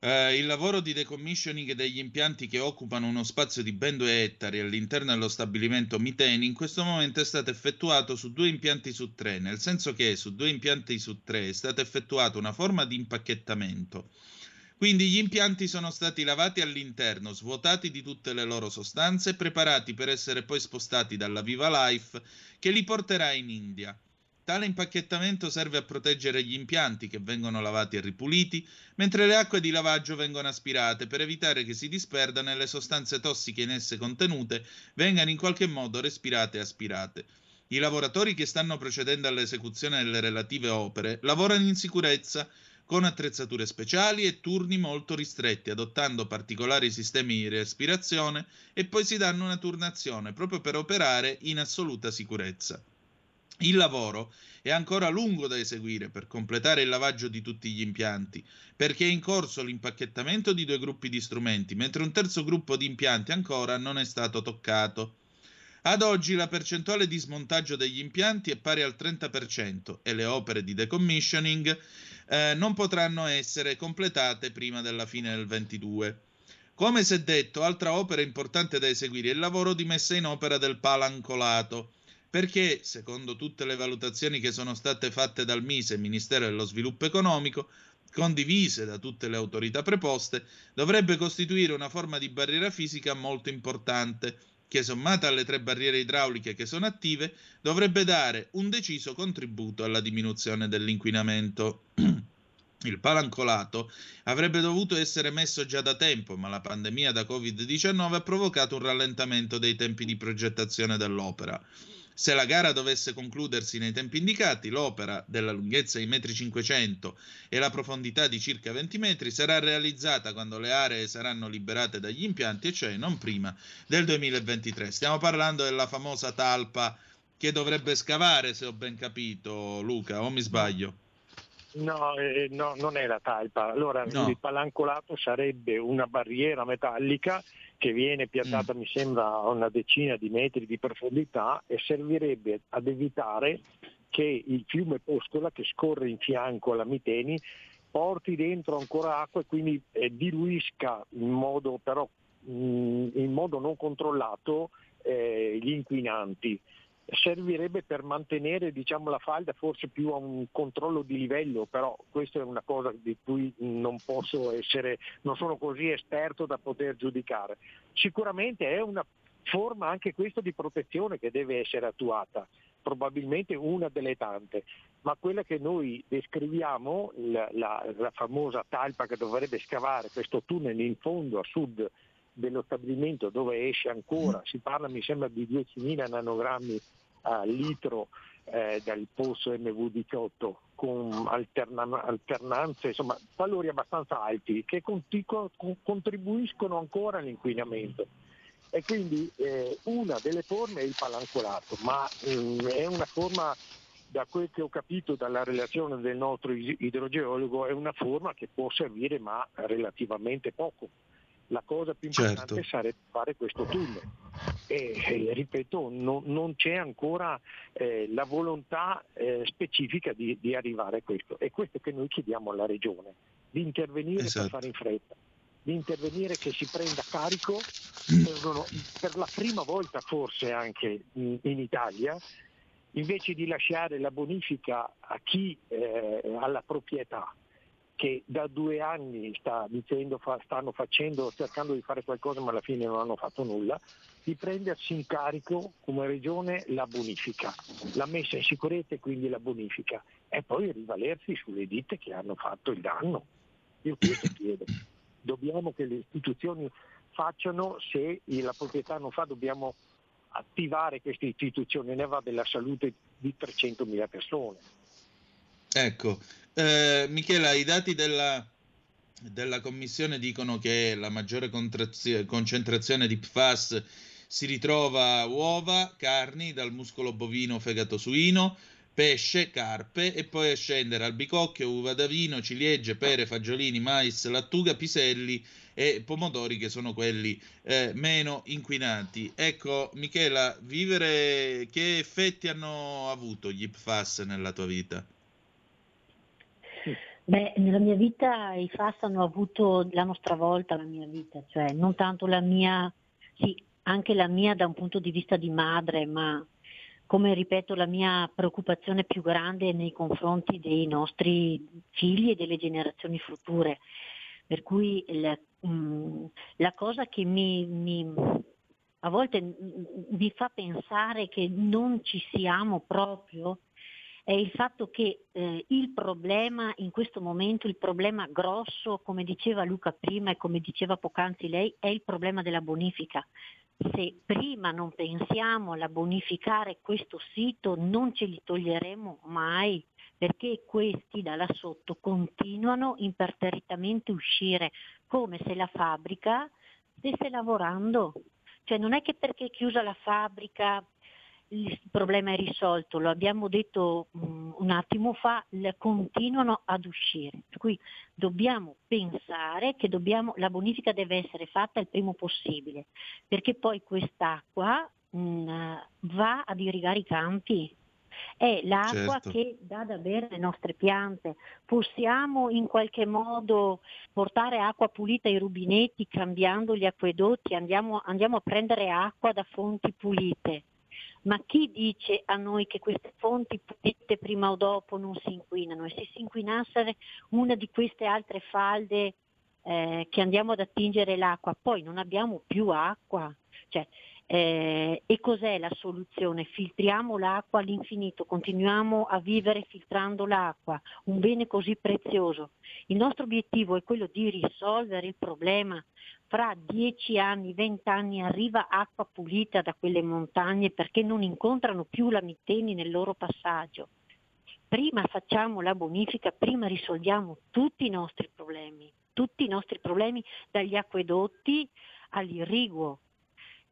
eh, il lavoro di decommissioning degli impianti che occupano uno spazio di ben due ettari all'interno dello stabilimento Miteni in questo momento è stato effettuato su due impianti su tre, nel senso che su due impianti su tre è stata effettuata una forma di impacchettamento quindi gli impianti sono stati lavati all'interno, svuotati di tutte le loro sostanze preparati per essere poi spostati dalla Viva Life che li porterà in India. Tale impacchettamento serve a proteggere gli impianti che vengono lavati e ripuliti, mentre le acque di lavaggio vengono aspirate per evitare che si disperdano e le sostanze tossiche in esse contenute vengano in qualche modo respirate e aspirate. I lavoratori che stanno procedendo all'esecuzione delle relative opere lavorano in sicurezza con attrezzature speciali e turni molto ristretti, adottando particolari sistemi di respirazione e poi si danno una turnazione proprio per operare in assoluta sicurezza. Il lavoro è ancora lungo da eseguire per completare il lavaggio di tutti gli impianti, perché è in corso l'impacchettamento di due gruppi di strumenti, mentre un terzo gruppo di impianti ancora non è stato toccato. Ad oggi la percentuale di smontaggio degli impianti è pari al 30% e le opere di decommissioning eh, non potranno essere completate prima della fine del 22. Come si è detto, altra opera importante da eseguire è il lavoro di messa in opera del palancolato, perché, secondo tutte le valutazioni che sono state fatte dal MISE, Ministero dello Sviluppo Economico, condivise da tutte le autorità preposte, dovrebbe costituire una forma di barriera fisica molto importante che sommata alle tre barriere idrauliche che sono attive dovrebbe dare un deciso contributo alla diminuzione dell'inquinamento. Il palancolato avrebbe dovuto essere messo già da tempo, ma la pandemia da Covid-19 ha provocato un rallentamento dei tempi di progettazione dell'opera. Se la gara dovesse concludersi nei tempi indicati, l'opera, della lunghezza di 1,5 m e la profondità di circa 20 metri, sarà realizzata quando le aree saranno liberate dagli impianti, e cioè non prima del 2023. Stiamo parlando della famosa talpa che dovrebbe scavare, se ho ben capito, Luca, o mi sbaglio? No, eh, no, non è la talpa. Allora, no. il palancolato sarebbe una barriera metallica che viene piazzata mm. mi sembra a una decina di metri di profondità e servirebbe ad evitare che il fiume Poscola che scorre in fianco alla Miteni porti dentro ancora acqua e quindi eh, diluisca in modo però mh, mm, in modo non controllato eh, gli inquinanti servirebbe per mantenere diciamo, la falda forse più a un controllo di livello, però questa è una cosa di cui non posso essere, non sono così esperto da poter giudicare. Sicuramente è una forma anche questa di protezione che deve essere attuata, probabilmente una delle tante, ma quella che noi descriviamo, la, la, la famosa talpa che dovrebbe scavare questo tunnel in fondo a sud dello stabilimento dove esce ancora, si parla mi sembra di 10.000 nanogrammi al litro eh, dal pozzo MV18 con alterna- alternanze, insomma valori abbastanza alti che contico- contribuiscono ancora all'inquinamento. E quindi eh, una delle forme è il palancolato, ma mh, mm, è una forma da quel che ho capito dalla relazione del nostro idrogeologo è una forma che può servire ma relativamente poco. La cosa più importante certo. sarebbe fare questo tunnel. E, e ripeto, no, non c'è ancora eh, la volontà eh, specifica di, di, arrivare a questo. È questo che noi chiediamo alla Regione, di intervenire esatto. per fare in fretta di intervenire che si prenda carico per la prima volta forse anche in, in Italia invece di lasciare la bonifica a chi eh, ha la proprietà che da due anni sta dicendo, fa, stanno facendo, cercando di fare qualcosa ma alla fine non hanno fatto nulla, di prendersi in carico come regione la bonifica, la messa in sicurezza e quindi la bonifica e poi rivalersi sulle ditte che hanno fatto il danno. Io questo chiedo. Dobbiamo che le istituzioni facciano, se la proprietà non fa dobbiamo attivare queste istituzioni, ne va della salute di 300.000 persone. Ecco, eh, Michela, i dati della, della Commissione dicono che la maggiore concentrazione di PFAS si ritrova uova, carni, dal muscolo bovino, fegato suino, pesce, carpe e poi a scendere albicocchio, uva da vino, ciliegie, pere, fagiolini, mais, lattuga, piselli e pomodori che sono quelli eh, meno inquinati. Ecco, Michela, vivere che effetti hanno avuto gli PFAS nella tua vita? Beh, nella mia vita i FAS hanno avuto, l'hanno stravolta la mia vita, cioè non tanto la mia, sì, anche la mia da un punto di vista di madre, ma come ripeto la mia preoccupazione più grande nei confronti dei nostri figli e delle generazioni future. Per cui la, mh, mm, la cosa che mi, mi, a volte mi fa pensare che non ci siamo proprio è il fatto che eh, il problema in questo momento, il problema grosso, come diceva Luca prima e come diceva poc'anzi lei, è il problema della bonifica. Se prima non pensiamo alla bonificare questo sito non ce li toglieremo mai perché questi da là sotto continuano imperterritamente a uscire come se la fabbrica stesse lavorando. Cioè non è che perché è chiusa la fabbrica il problema è risolto, lo abbiamo detto um, un attimo fa, continuano ad uscire. Per cui dobbiamo pensare che dobbiamo, la bonifica deve essere fatta il primo possibile, perché poi quest'acqua mh, mm, va ad irrigare i campi. È l'acqua certo. che dà da bere alle nostre piante. Possiamo in qualche modo portare acqua pulita ai rubinetti cambiando gli acquedotti, andiamo, andiamo a prendere acqua da fonti pulite ma chi dice a noi che queste fonti pulite prima o dopo non si inquinano? E se si inquinasse una di queste altre falde eh, che andiamo ad attingere l'acqua, poi non abbiamo più acqua. Cioè, eh, e cos'è la soluzione? Filtriamo l'acqua all'infinito, continuiamo a vivere filtrando l'acqua, un bene così prezioso. Il nostro obiettivo è quello di risolvere il problema fra dieci anni, vent'anni arriva acqua pulita da quelle montagne perché non incontrano più la Mitteni nel loro passaggio. Prima facciamo la bonifica, prima risolviamo tutti i nostri problemi, tutti i nostri problemi dagli acquedotti all'irriguo.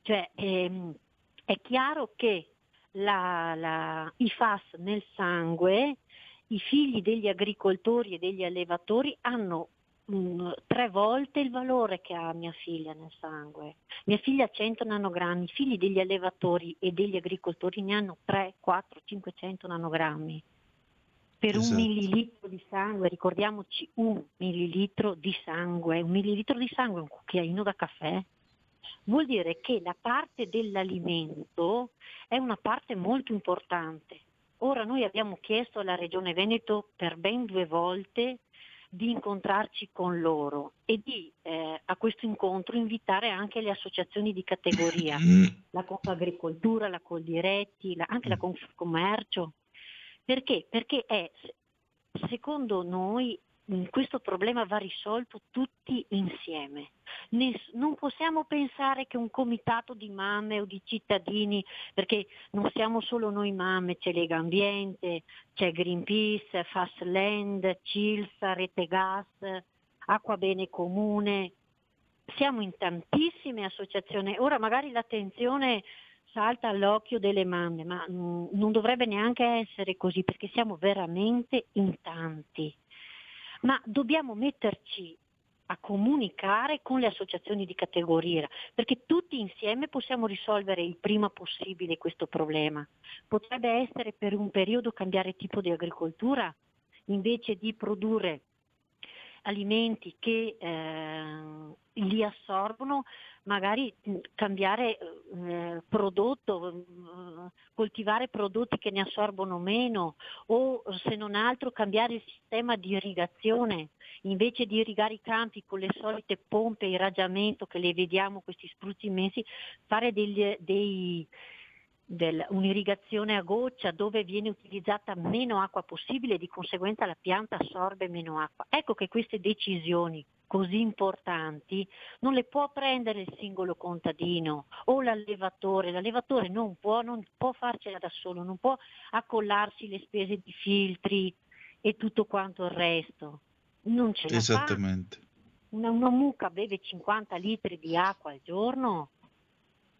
Cioè, ehm, è chiaro che la, la, i FAS nel sangue, i figli degli agricoltori e degli allevatori hanno mh, tre volte il valore che ha mia figlia nel sangue. Mia figlia ha 100 nanogrammi, i figli degli allevatori e degli agricoltori ne hanno 3, 4, 500 nanogrammi. Per esatto. un millilitro di sangue, ricordiamoci un millilitro di sangue, un millilitro di sangue è un cucchiaino da caffè, vuol dire che la parte dell'alimento è una parte molto importante. Ora noi abbiamo chiesto alla Regione Veneto per ben due volte di incontrarci con loro e di eh, a questo incontro invitare anche le associazioni di categoria, la Confagricoltura, la Coldiretti, la, anche la Confcommercio. Perché? Perché è, secondo noi questo problema va risolto tutti insieme. non possiamo pensare che un comitato di mamme o di cittadini, perché non siamo solo noi mamme, c'è Lega Ambiente, c'è Greenpeace, Fastland, Cilsa, Rete Gas, Acqua Bene Comune, siamo in tantissime associazioni. Ora magari l'attenzione salta all'occhio delle mamme, ma mm, non dovrebbe neanche essere così perché siamo veramente in tanti. Ma dobbiamo metterci a comunicare con le associazioni di categoria, perché tutti insieme possiamo risolvere il prima possibile questo problema. Potrebbe essere per un periodo cambiare tipo di agricoltura, invece di produrre alimenti che eh, li assorbono, magari cambiare eh, prodotto, eh, coltivare prodotti che ne assorbono meno o se non altro cambiare il sistema di irrigazione, invece di irrigare i campi con le solite pompe irraggiamento che le vediamo, questi spruzzi immensi, fare degli, dei, del, un'irrigazione a goccia dove viene utilizzata meno acqua possibile e di conseguenza la pianta assorbe meno acqua. Ecco che queste decisioni così importanti non le può prendere il singolo contadino o l'allevatore, l'allevatore non può, non può farcela da solo, non può accollarsi le spese di filtri e tutto quanto il resto. Non ce la Esattamente. Fa. Una, una mucca beve 50 litri di acqua al giorno,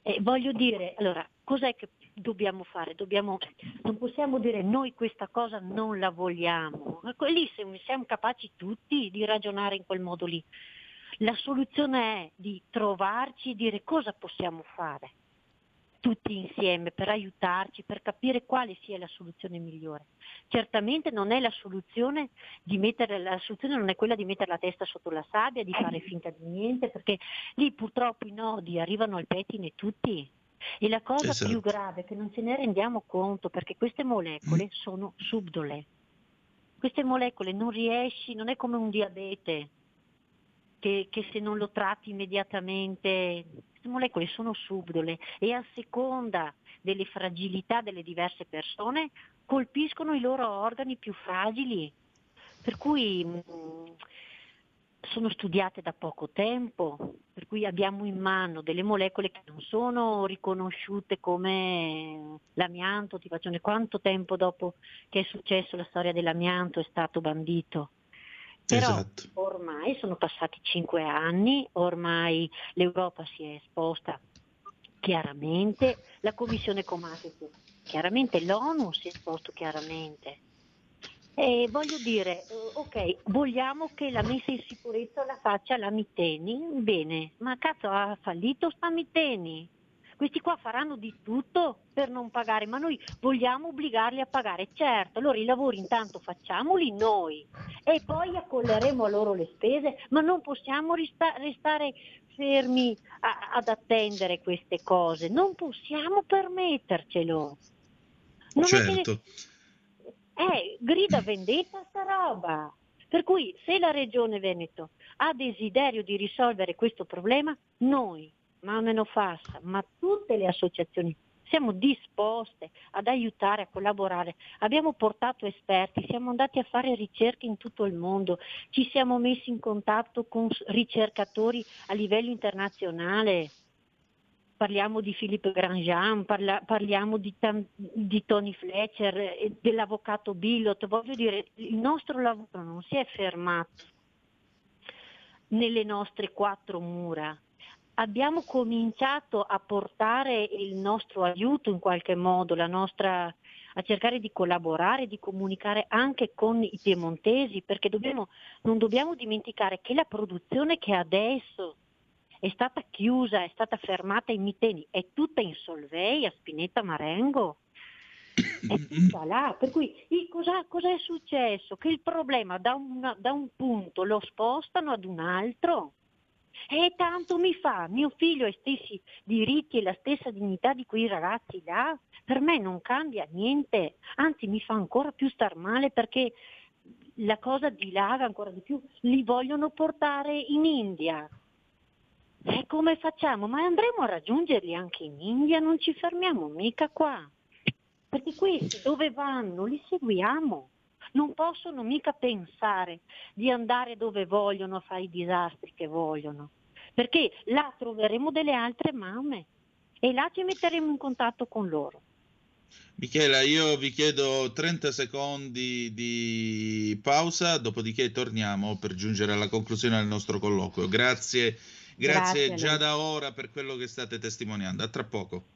e voglio dire, allora, cos'è che dobbiamo fare? Dobbiamo, non possiamo dire noi questa cosa non la vogliamo. Lì siamo capaci tutti di ragionare in quel modo lì. La soluzione è di trovarci e dire cosa possiamo fare tutti insieme per aiutarci, per capire quale sia la soluzione migliore. Certamente non è la soluzione di mettere, la soluzione non è quella di mettere la testa sotto la sabbia, di fare finta di niente, perché lì purtroppo i nodi arrivano al pettine tutti. E la cosa Esatto. più grave è che non ce ne rendiamo conto perché queste molecole sono subdole. Queste molecole non riesci, non è come un diabete che, che se non lo tratti immediatamente, queste molecole sono subdole e a seconda delle fragilità delle diverse persone colpiscono i loro organi più fragili. Per cui mh, sono studiate da poco tempo, per cui abbiamo in mano delle molecole che non sono riconosciute come l'amianto, ti faccio quanto tempo dopo che è successo la storia dell'amianto è stato bandito. Però Esatto. ormai sono passati cinque anni, ormai l'Europa si è esposta chiaramente, la Commissione Comate chiaramente, l'ONU si è esposto chiaramente. E voglio dire, eh, ok, vogliamo che la messa in sicurezza la faccia la Miteni? Bene, ma cazzo ha fallito sta Miteni? Questi qua faranno di tutto per non pagare, ma noi vogliamo obbligarli a pagare. Certo, allora i lavori intanto facciamoli noi e poi accolleremo a loro le spese, ma non possiamo resta- restare fermi a- ad attendere queste cose, non possiamo permettercelo. Non è che- Certo. eh, grida vendetta sta roba. Per cui se la Regione Veneto ha desiderio di risolvere questo problema, noi, Mameno Fassa, ma tutte le associazioni siamo disposte ad aiutare, a collaborare. Abbiamo portato esperti, siamo andati a fare ricerche in tutto il mondo, ci siamo messi in contatto con ricercatori a livello internazionale. Parliamo di Philippe Grandjean, parla- parliamo di, di Tony Fletcher, eh, dell'avvocato Billot. Voglio dire, il nostro lavoro non si è fermato nelle nostre quattro mura. Abbiamo cominciato a portare il nostro aiuto in qualche modo, nostra, a cercare di collaborare, di comunicare anche con i piemontesi, perché dobbiamo- non dobbiamo dimenticare che la produzione che adesso è stata chiusa, è stata fermata in Miteni, è tutta in Solvei, a Spinetta Marengo. È tutta là, per cui cosa, cosa è successo? Che il problema da, una- da un punto lo spostano ad un altro e tanto mi fa, mio figlio ha gli stessi diritti e la stessa dignità di quei ragazzi là, per me non cambia niente, anzi mi fa ancora più star male perché la cosa dilaga ancora di più, li vogliono portare in India. E come facciamo? Ma andremo a raggiungerli anche in India, non ci fermiamo mica qua. Perché questi dove vanno li seguiamo. Non possono mica pensare di andare dove vogliono a fare i disastri che vogliono. Perché là troveremo delle altre mamme e là ci metteremo in contatto con loro. Michela, io vi chiedo 30 secondi di pausa, dopodiché torniamo per giungere alla conclusione del nostro colloquio. Grazie, grazie, Grazie già da ora per quello che state testimoniando. A tra poco.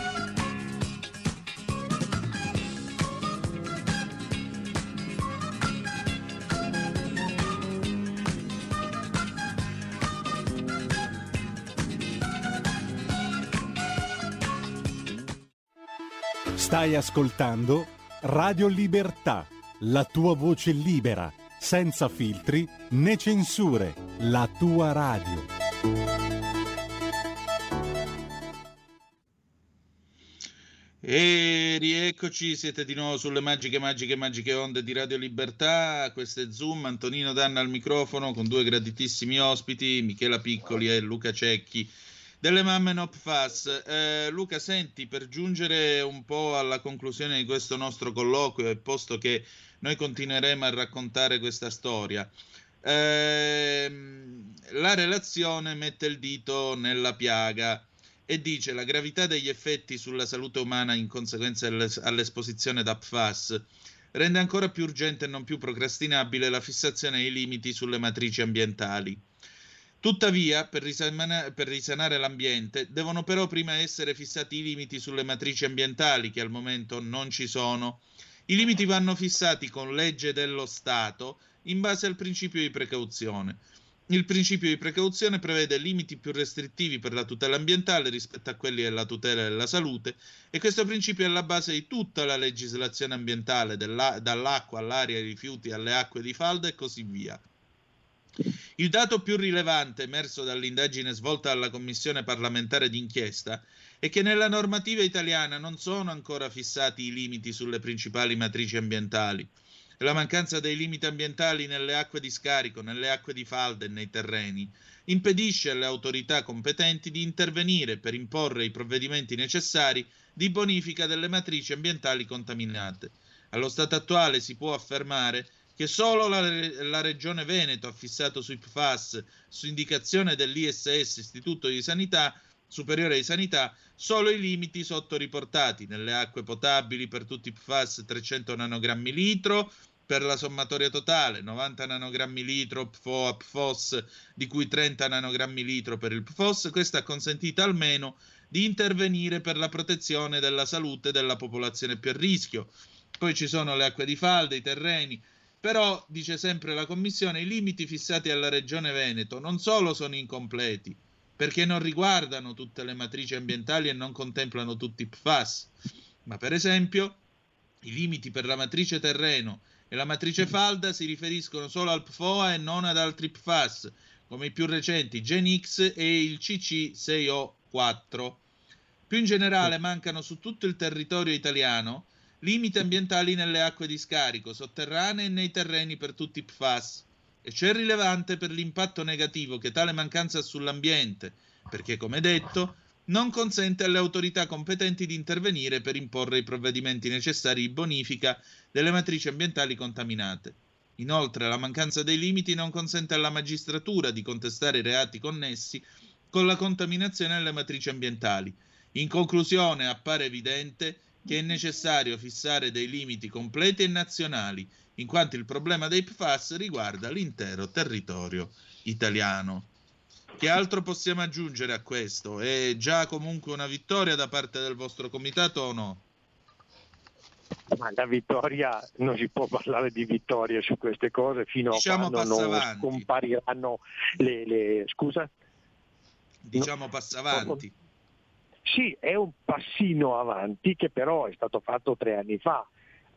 Stai ascoltando Radio Libertà, la tua voce libera, senza filtri né censure, la tua radio. E rieccoci, siete di nuovo sulle magiche, magiche, magiche onde di Radio Libertà. Questo è Zoom, Antonino Danna al microfono con due graditissimi ospiti, Michela Piccoli e Luca Cecchi delle mamme Nop Fast. Eh, Luca, senti, per giungere un po' alla conclusione di questo nostro colloquio, e posto che noi continueremo a raccontare questa storia, ehm, la relazione mette il dito nella piaga e dice la gravità degli effetti sulla salute umana in conseguenza all'esposizione da PFAS rende ancora più urgente e non più procrastinabile la fissazione dei limiti sulle matrici ambientali. Tuttavia, per, risanare, per risanare l'ambiente, devono però prima essere fissati i limiti sulle matrici ambientali, che al momento non ci sono. I limiti vanno fissati con legge dello Stato in base al principio di precauzione. Il principio di precauzione prevede limiti più restrittivi per la tutela ambientale rispetto a quelli della tutela della salute e questo principio è alla base di tutta la legislazione ambientale, dall'acqua all'aria ai rifiuti alle acque di falda e così via. Il dato più rilevante emerso dall'indagine svolta dalla Commissione parlamentare d'inchiesta è che nella normativa italiana non sono ancora fissati i limiti sulle principali matrici ambientali. La mancanza dei limiti ambientali nelle acque di scarico, nelle acque di falda e nei terreni impedisce alle autorità competenti di intervenire per imporre i provvedimenti necessari di bonifica delle matrici ambientali contaminate. Allo stato attuale si può affermare che solo la, la Regione Veneto ha fissato sui PFAS, su indicazione dell'ISS, Istituto di Sanità Superiore di Sanità, solo i limiti sottoriportati nelle acque potabili per tutti i PFAS 300 nanogrammi litro, per la sommatoria totale 90 nanogrammi litro PFOA PFOS, di cui 30 nanogrammi litro per il PFOS, questo ha consentito almeno di intervenire per la protezione della salute della popolazione più a rischio. Poi ci sono le acque di falda, i terreni, però, dice sempre la Commissione, i limiti fissati alla Regione Veneto non solo sono incompleti, perché non riguardano tutte le matrici ambientali e non contemplano tutti i PFAS, ma per esempio i limiti per la matrice terreno e la matrice falda si riferiscono solo al PFOA e non ad altri PFAS, come i più recenti GenX e il CC6O4. Più in generale mancano su tutto il territorio italiano limiti ambientali nelle acque di scarico, sotterranee e nei terreni per tutti i PFAS. E ciò è rilevante per l'impatto negativo che tale mancanza ha sull'ambiente, perché, come detto, non consente alle autorità competenti di intervenire per imporre i provvedimenti necessari di bonifica delle matrici ambientali contaminate. Inoltre, la mancanza dei limiti non consente alla magistratura di contestare i reati connessi con la contaminazione delle matrici ambientali. In conclusione, appare evidente che è necessario fissare dei limiti completi e nazionali, in quanto il problema dei PFAS riguarda l'intero territorio italiano. Che altro possiamo aggiungere a questo? È già comunque una vittoria da parte del vostro comitato o no? Ma la vittoria, non si può parlare di vittoria su queste cose fino Diciamo a quando non avanti. scompariranno le, le- Scusa? Diciamo passa avanti. Sì, è un passino avanti che però è stato fatto tre anni fa.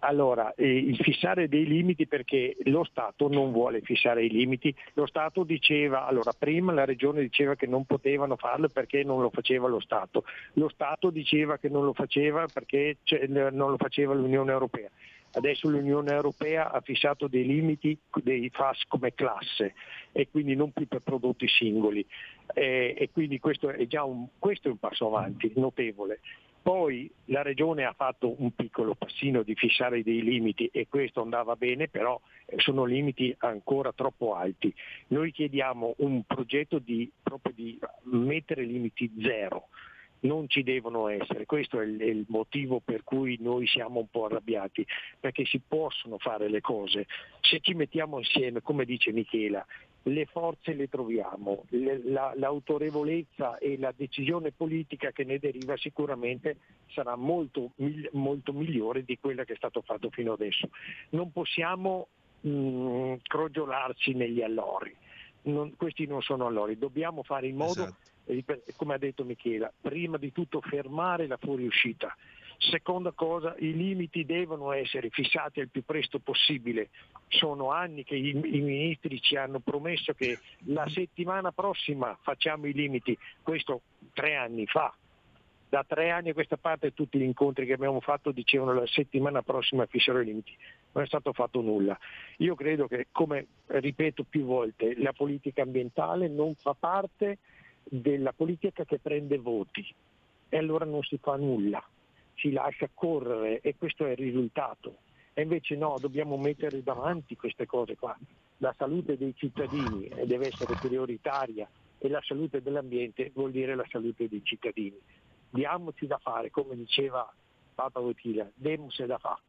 Allora, eh, il fissare dei limiti perché lo Stato non vuole fissare i limiti, lo Stato diceva, allora prima la Regione diceva che non potevano farlo perché non lo faceva lo Stato, lo Stato diceva che non lo faceva perché non lo faceva l'Unione Europea. Adesso l'Unione Europea ha fissato dei limiti dei FAS come classe e quindi non più per prodotti singoli. Eh, e quindi questo è già un, questo è un passo avanti notevole. Poi la Regione ha fatto un piccolo passino di fissare dei limiti e questo andava bene, però sono limiti ancora troppo alti. Noi chiediamo un progetto di, proprio di mettere limiti zero, non ci devono essere. Questo è il, è il, motivo per cui noi siamo un po' arrabbiati, perché si possono fare le cose. Se ci mettiamo insieme, come dice Michela, le forze le troviamo, le, la, l'autorevolezza e la decisione politica che ne deriva sicuramente sarà molto, molto migliore di quella che è stato fatto fino adesso. Non possiamo mh, crogiolarci negli allori. Non, questi non sono allori, dobbiamo fare in modo esatto come ha detto Michela, prima di tutto fermare la fuoriuscita. Seconda cosa, i limiti devono essere fissati il più presto possibile. Sono anni che i, i, ministri ci hanno promesso che la settimana prossima facciamo i limiti, questo tre anni fa. Da tre anni a questa parte tutti gli incontri che abbiamo fatto dicevano la settimana prossima fisserò i limiti. Non è stato fatto nulla. Io credo che, come ripeto più volte, la politica ambientale non fa parte della politica che prende voti e allora non si fa nulla, si lascia correre e questo è il risultato. E invece no, dobbiamo mettere davanti queste cose qua. La salute dei cittadini deve essere prioritaria e la salute dell'ambiente vuol dire la salute dei cittadini. Diamoci da fare, come diceva Papa Voitila, demus da fare.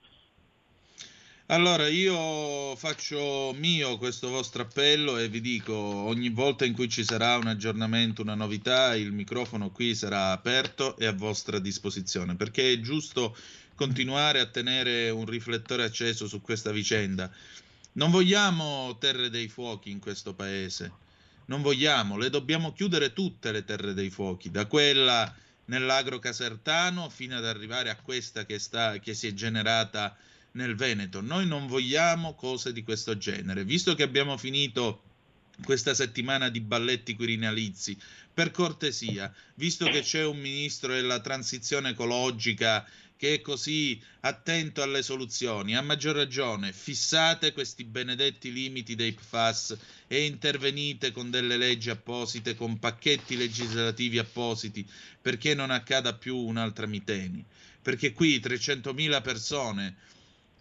Allora, io faccio mio questo vostro appello e vi dico, ogni volta in cui ci sarà un aggiornamento, una novità, il microfono qui sarà aperto e a vostra disposizione, perché è giusto continuare a tenere un riflettore acceso su questa vicenda. Non vogliamo terre dei fuochi in questo paese, non vogliamo, le dobbiamo chiudere tutte le terre dei fuochi, da quella nell'agro casertano fino ad arrivare a questa che, sta, che si è generata nel Veneto. Noi non vogliamo cose di questo genere. Visto che abbiamo finito questa settimana di balletti quirinalizi, per cortesia, visto che c'è un ministro della transizione ecologica che è così attento alle soluzioni, a maggior ragione fissate questi benedetti limiti dei PFAS e intervenite con delle leggi apposite, con pacchetti legislativi appositi, perché non accada più un'altra Miteni. Perché qui 300.000 persone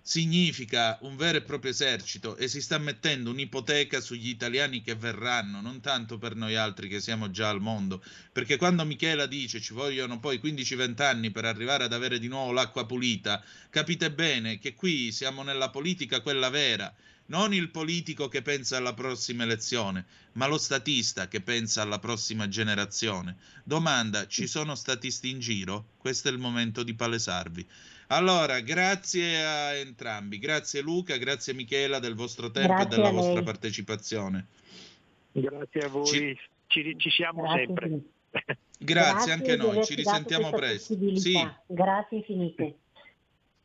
significa un vero e proprio esercito e si sta mettendo un'ipoteca sugli italiani che verranno, non tanto per noi altri che siamo già al mondo, perché quando Michela dice ci vogliono poi 15-20 anni per arrivare ad avere di nuovo l'acqua pulita, capite bene che qui siamo nella politica quella vera, non il politico che pensa alla prossima elezione, ma lo statista che pensa alla prossima generazione. Domanda, ci sono statisti in giro? Questo è il momento di palesarvi. Allora, grazie a entrambi, grazie Luca, grazie Michela del vostro tempo grazie e della vostra partecipazione. Grazie a voi, ci, ci, ci siamo grazie. sempre. Grazie, grazie, anche noi, ci risentiamo presto. Sì. Grazie infinite.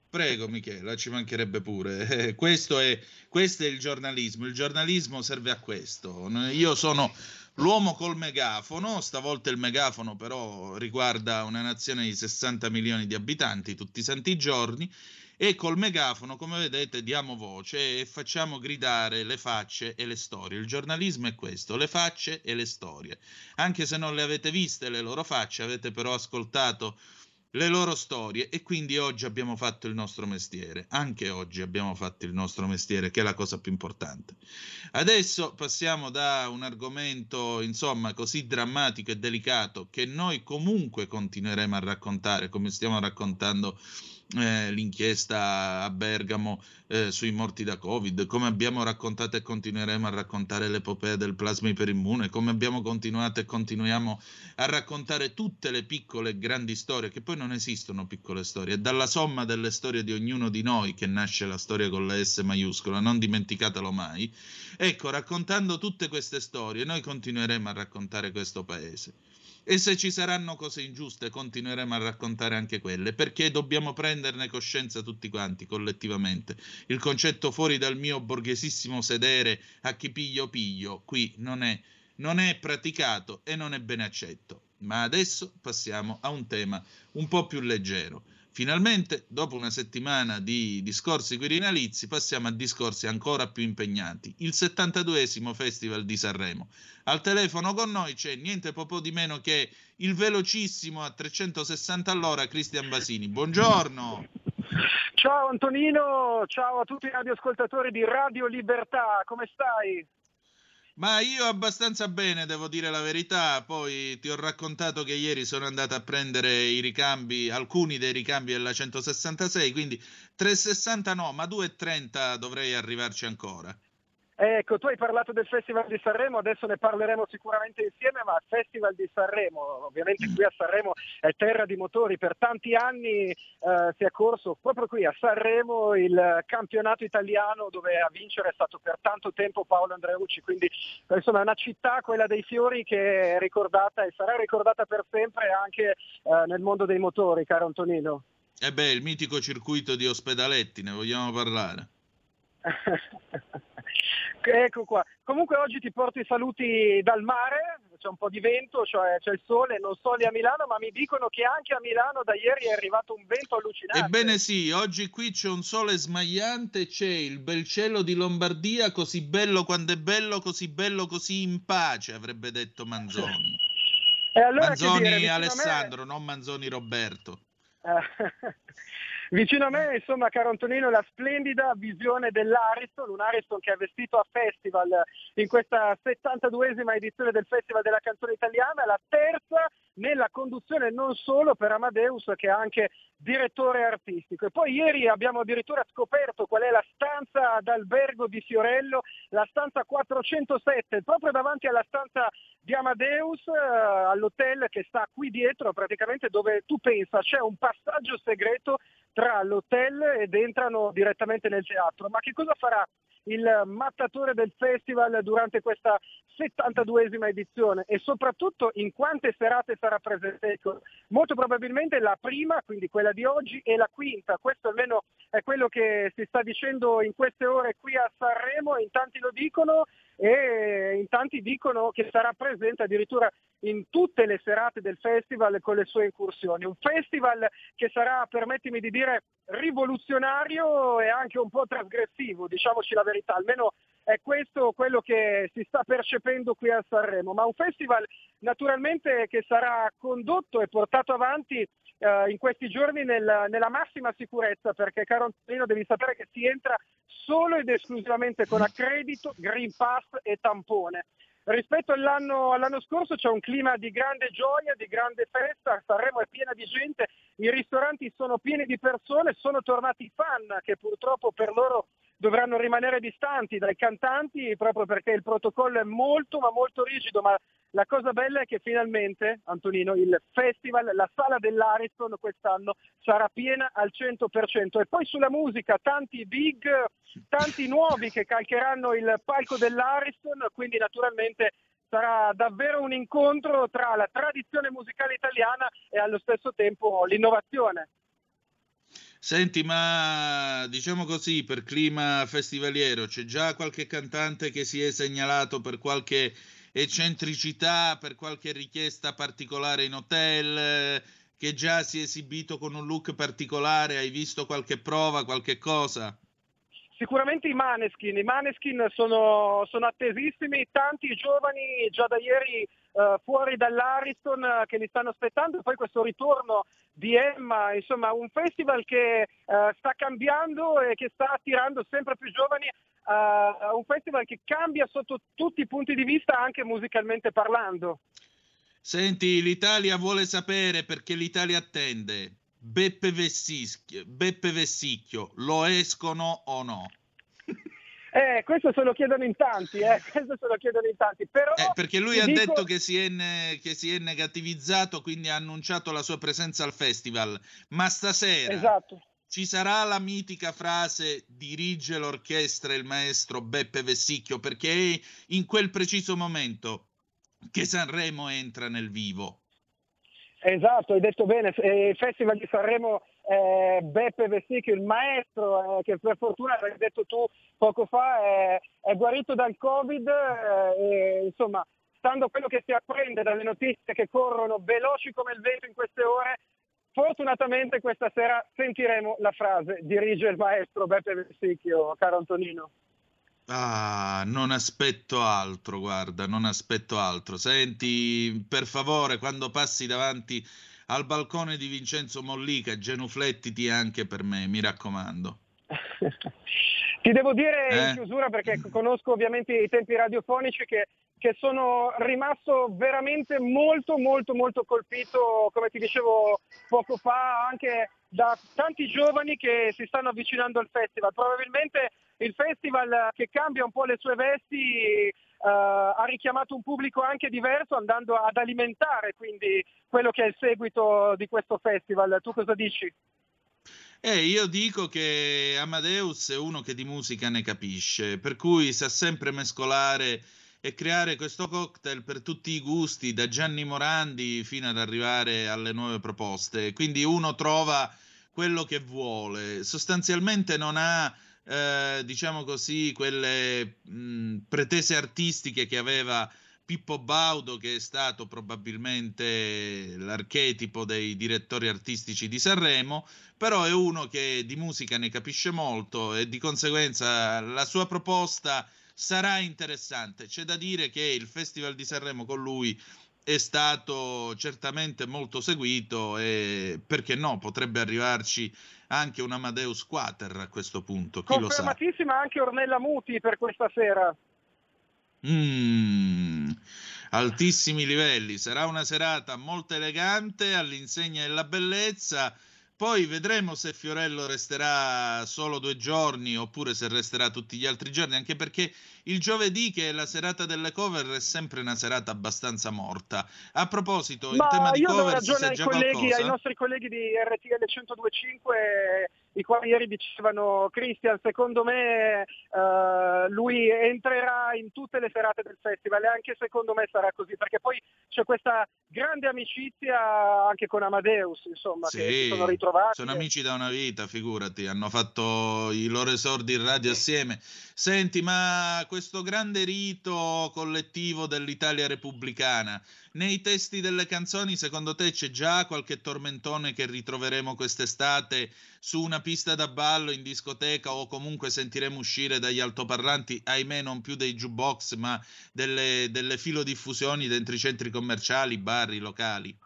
Prego Michela, ci mancherebbe pure. questo, è, questo è il giornalismo, il giornalismo serve a questo. Io sono L'uomo col megafono, stavolta il megafono però riguarda una nazione di 60 milioni di abitanti tutti i santi giorni e col megafono, come vedete, diamo voce e facciamo gridare le facce e le storie. Il giornalismo è questo, le facce e le storie. Anche se non le avete viste le loro facce, avete però ascoltato le loro storie e quindi oggi abbiamo fatto il nostro mestiere, anche oggi abbiamo fatto il nostro mestiere che è la cosa più importante. Adesso passiamo da un argomento insomma così drammatico e delicato che noi comunque continueremo a raccontare come stiamo raccontando eh, l'inchiesta a Bergamo eh, sui morti da Covid, come abbiamo raccontato e continueremo a raccontare l'epopea del plasma iperimmune, come abbiamo continuato e continuiamo a raccontare tutte le piccole e grandi storie, che poi non esistono piccole storie, è dalla somma delle storie di ognuno di noi che nasce la storia con la S maiuscola, non dimenticatelo mai. Ecco, raccontando tutte queste storie, noi continueremo a raccontare questo paese. E se ci saranno cose ingiuste, continueremo a raccontare anche quelle, perché dobbiamo prenderne coscienza tutti quanti, collettivamente. Il concetto fuori dal mio borghesissimo sedere a chi piglio piglio, qui non è, non è praticato e non è bene accetto. Ma adesso passiamo a un tema un po' più leggero. Finalmente, dopo una settimana di discorsi quirinalizi, passiamo a discorsi ancora più impegnati. Il 72esimo Festival di Sanremo. Al telefono con noi c'è niente po' di meno che il velocissimo a 360 all'ora Cristian Basini. Buongiorno. Ciao Antonino, ciao a tutti i radioascoltatori di Radio Libertà, come stai? Ma io abbastanza bene, devo dire la verità. Poi ti ho raccontato che ieri sono andato a prendere i ricambi, alcuni dei ricambi della 166, quindi 360 no, ma 230 dovrei arrivarci ancora. Ecco, tu hai parlato del Festival di Sanremo, adesso ne parleremo sicuramente insieme, ma il Festival di Sanremo, ovviamente qui a Sanremo è terra di motori, per tanti anni eh, si è corso proprio qui a Sanremo il campionato italiano dove a vincere è stato per tanto tempo Paolo Andreucci, quindi insomma è una città, quella dei fiori, che è ricordata e sarà ricordata per sempre anche eh, nel mondo dei motori, caro Antonino. E eh beh, il mitico circuito di Ospedaletti, ne vogliamo parlare? Ecco qua. Comunque oggi ti porto i saluti dal mare, c'è un po' di vento, cioè c'è il sole, non so lì a Milano, ma mi dicono che anche a Milano da ieri è arrivato un vento allucinante. Ebbene sì, oggi qui c'è un sole smagliante, c'è il bel cielo di Lombardia, così bello quando è bello, così bello così in pace, avrebbe detto Manzoni. Allora Manzoni dire, Alessandro, me... non Manzoni Roberto. Vicino a me, insomma, caro Antonino, la splendida visione dell'Ariston, un Ariston che è vestito a festival in questa 72esima edizione del Festival della canzone italiana, la terza nella conduzione non solo per Amadeus che è anche direttore artistico. E poi ieri abbiamo addirittura scoperto qual è la stanza d'albergo di Fiorello, la stanza 407, proprio davanti alla stanza di Amadeus, eh, all'hotel che sta qui dietro, praticamente dove tu pensa c'è un passaggio segreto tra l'hotel ed entrano direttamente nel teatro. Ma che cosa farà il mattatore del festival durante questa 72esima edizione e soprattutto in quante serate sarà presente. Molto probabilmente la prima, quindi quella di oggi, e la quinta. Questo almeno è quello che si sta dicendo in queste ore qui a Sanremo, in tanti lo dicono e in tanti dicono che sarà presente addirittura in tutte le serate del festival con le sue incursioni. Un festival che sarà, permettimi di dire, rivoluzionario e anche un po' trasgressivo, diciamoci la verità, almeno è questo quello che si sta percependo qui a Sanremo, ma un festival naturalmente che sarà condotto e portato avanti eh, in questi giorni nel, nella massima sicurezza, perché caro Antonino devi sapere che si entra solo ed esclusivamente con accredito, Green Pass e tampone. Rispetto all'anno, all'anno, scorso c'è un clima di grande gioia, di grande festa, Sanremo è piena di gente, i ristoranti sono pieni di persone, sono tornati i fan che purtroppo per loro dovranno rimanere distanti dai cantanti proprio perché il protocollo è molto ma molto rigido, ma la cosa bella è che finalmente, Antonino, il festival, la sala dell'Ariston quest'anno sarà piena al 100%. E poi sulla musica, tanti big, tanti nuovi che calcheranno il palco dell'Ariston, quindi naturalmente sarà davvero un incontro tra la tradizione musicale italiana e allo stesso tempo l'innovazione. Senti, ma diciamo così, per clima festivaliero, c'è già qualche cantante che si è segnalato per qualche eccentricità, per qualche richiesta particolare in hotel, che già si è esibito con un look particolare, hai visto qualche prova, qualche cosa? Sicuramente i Maneskin, i Maneskin sono, sono attesissimi, tanti giovani già da ieri uh, fuori dall'Ariston uh, che li stanno aspettando, poi questo ritorno di Emma, insomma un festival che uh, sta cambiando e che sta attirando sempre più giovani uh, un festival che cambia sotto tutti i punti di vista, anche musicalmente parlando. Senti, l'Italia vuole sapere perché l'Italia attende. Beppe Vessicchio, Beppe Vessicchio lo escono o no? Eh, questo se lo chiedono in tanti, eh. questo se lo chiedono in tanti. Però eh, perché lui ha dico... detto che si, ne- che si, è negativizzato, quindi ha annunciato la sua presenza al festival. Ma stasera esatto ci sarà la mitica frase dirige l'orchestra il maestro Beppe Vessicchio perché è in quel preciso momento che Sanremo entra nel vivo. Esatto, hai detto bene, il Festival di Sanremo eh, Beppe Vessicchio, il maestro eh, che per fortuna, hai detto tu poco fa, è, è guarito dal Covid eh, e insomma, stando a quello che si apprende dalle notizie che corrono veloci come il vento in queste ore, Fortunatamente questa sera sentiremo la frase, dirige il maestro Beppe Vessicchio, caro Antonino. Ah, non aspetto altro, guarda, non aspetto altro. Senti, per favore, quando passi davanti al balcone di Vincenzo Mollica, genuflettiti anche per me, mi raccomando. Ti devo dire eh? in chiusura, perché conosco ovviamente i tempi radiofonici, che, che, sono rimasto veramente molto, molto, molto colpito, come ti dicevo poco fa, anche da tanti giovani che si stanno avvicinando al festival. Probabilmente il festival che cambia un po' le sue vesti ha richiamato un pubblico anche diverso andando ad alimentare quindi quello che è il seguito di questo festival. Tu cosa dici? Eh, io dico che Amadeus è uno che di musica ne capisce, per cui sa sempre mescolare e creare questo cocktail per tutti i gusti, da Gianni Morandi fino ad arrivare alle nuove proposte. Quindi uno trova quello che vuole. Sostanzialmente non ha, eh, diciamo così, quelle mh, pretese artistiche che aveva Pippo Baudo, che è stato probabilmente l'archetipo dei direttori artistici di Sanremo, però è uno che di musica ne capisce molto e di conseguenza la sua proposta sarà interessante. C'è da dire che il Festival di Sanremo con lui è stato certamente molto seguito e perché no, potrebbe arrivarci anche un Amadeus Quater a questo punto. Chi lo sa. Confermatissima anche Ornella Muti per questa sera. Mm, altissimi livelli. Sarà una serata molto elegante all'insegna della bellezza. Poi vedremo se Fiorello resterà solo due giorni oppure se resterà tutti gli altri giorni, anche perché il giovedì, che è la serata delle cover, è sempre una serata abbastanza morta. A proposito, Ma in tema di cover, ragione ai, colleghi, qualcosa? ai nostri colleghi di RTL 1025 i quali ieri dicevano Cristian, secondo me uh, lui entrerà in tutte le serate del festival e anche secondo me sarà così, perché poi c'è questa grande amicizia anche con Amadeus, insomma, sì, che si sono ritrovati. Sono amici da una vita, figurati, hanno fatto i loro esordi in radio assieme. Senti, ma questo grande rito collettivo dell'Italia repubblicana, nei testi delle canzoni, secondo te c'è già qualche tormentone che ritroveremo quest'estate su una pista da ballo in discoteca o comunque sentiremo uscire dagli altoparlanti, ahimè non più dei jukebox, ma delle, delle filodiffusioni dentro i centri commerciali, bar, i locali?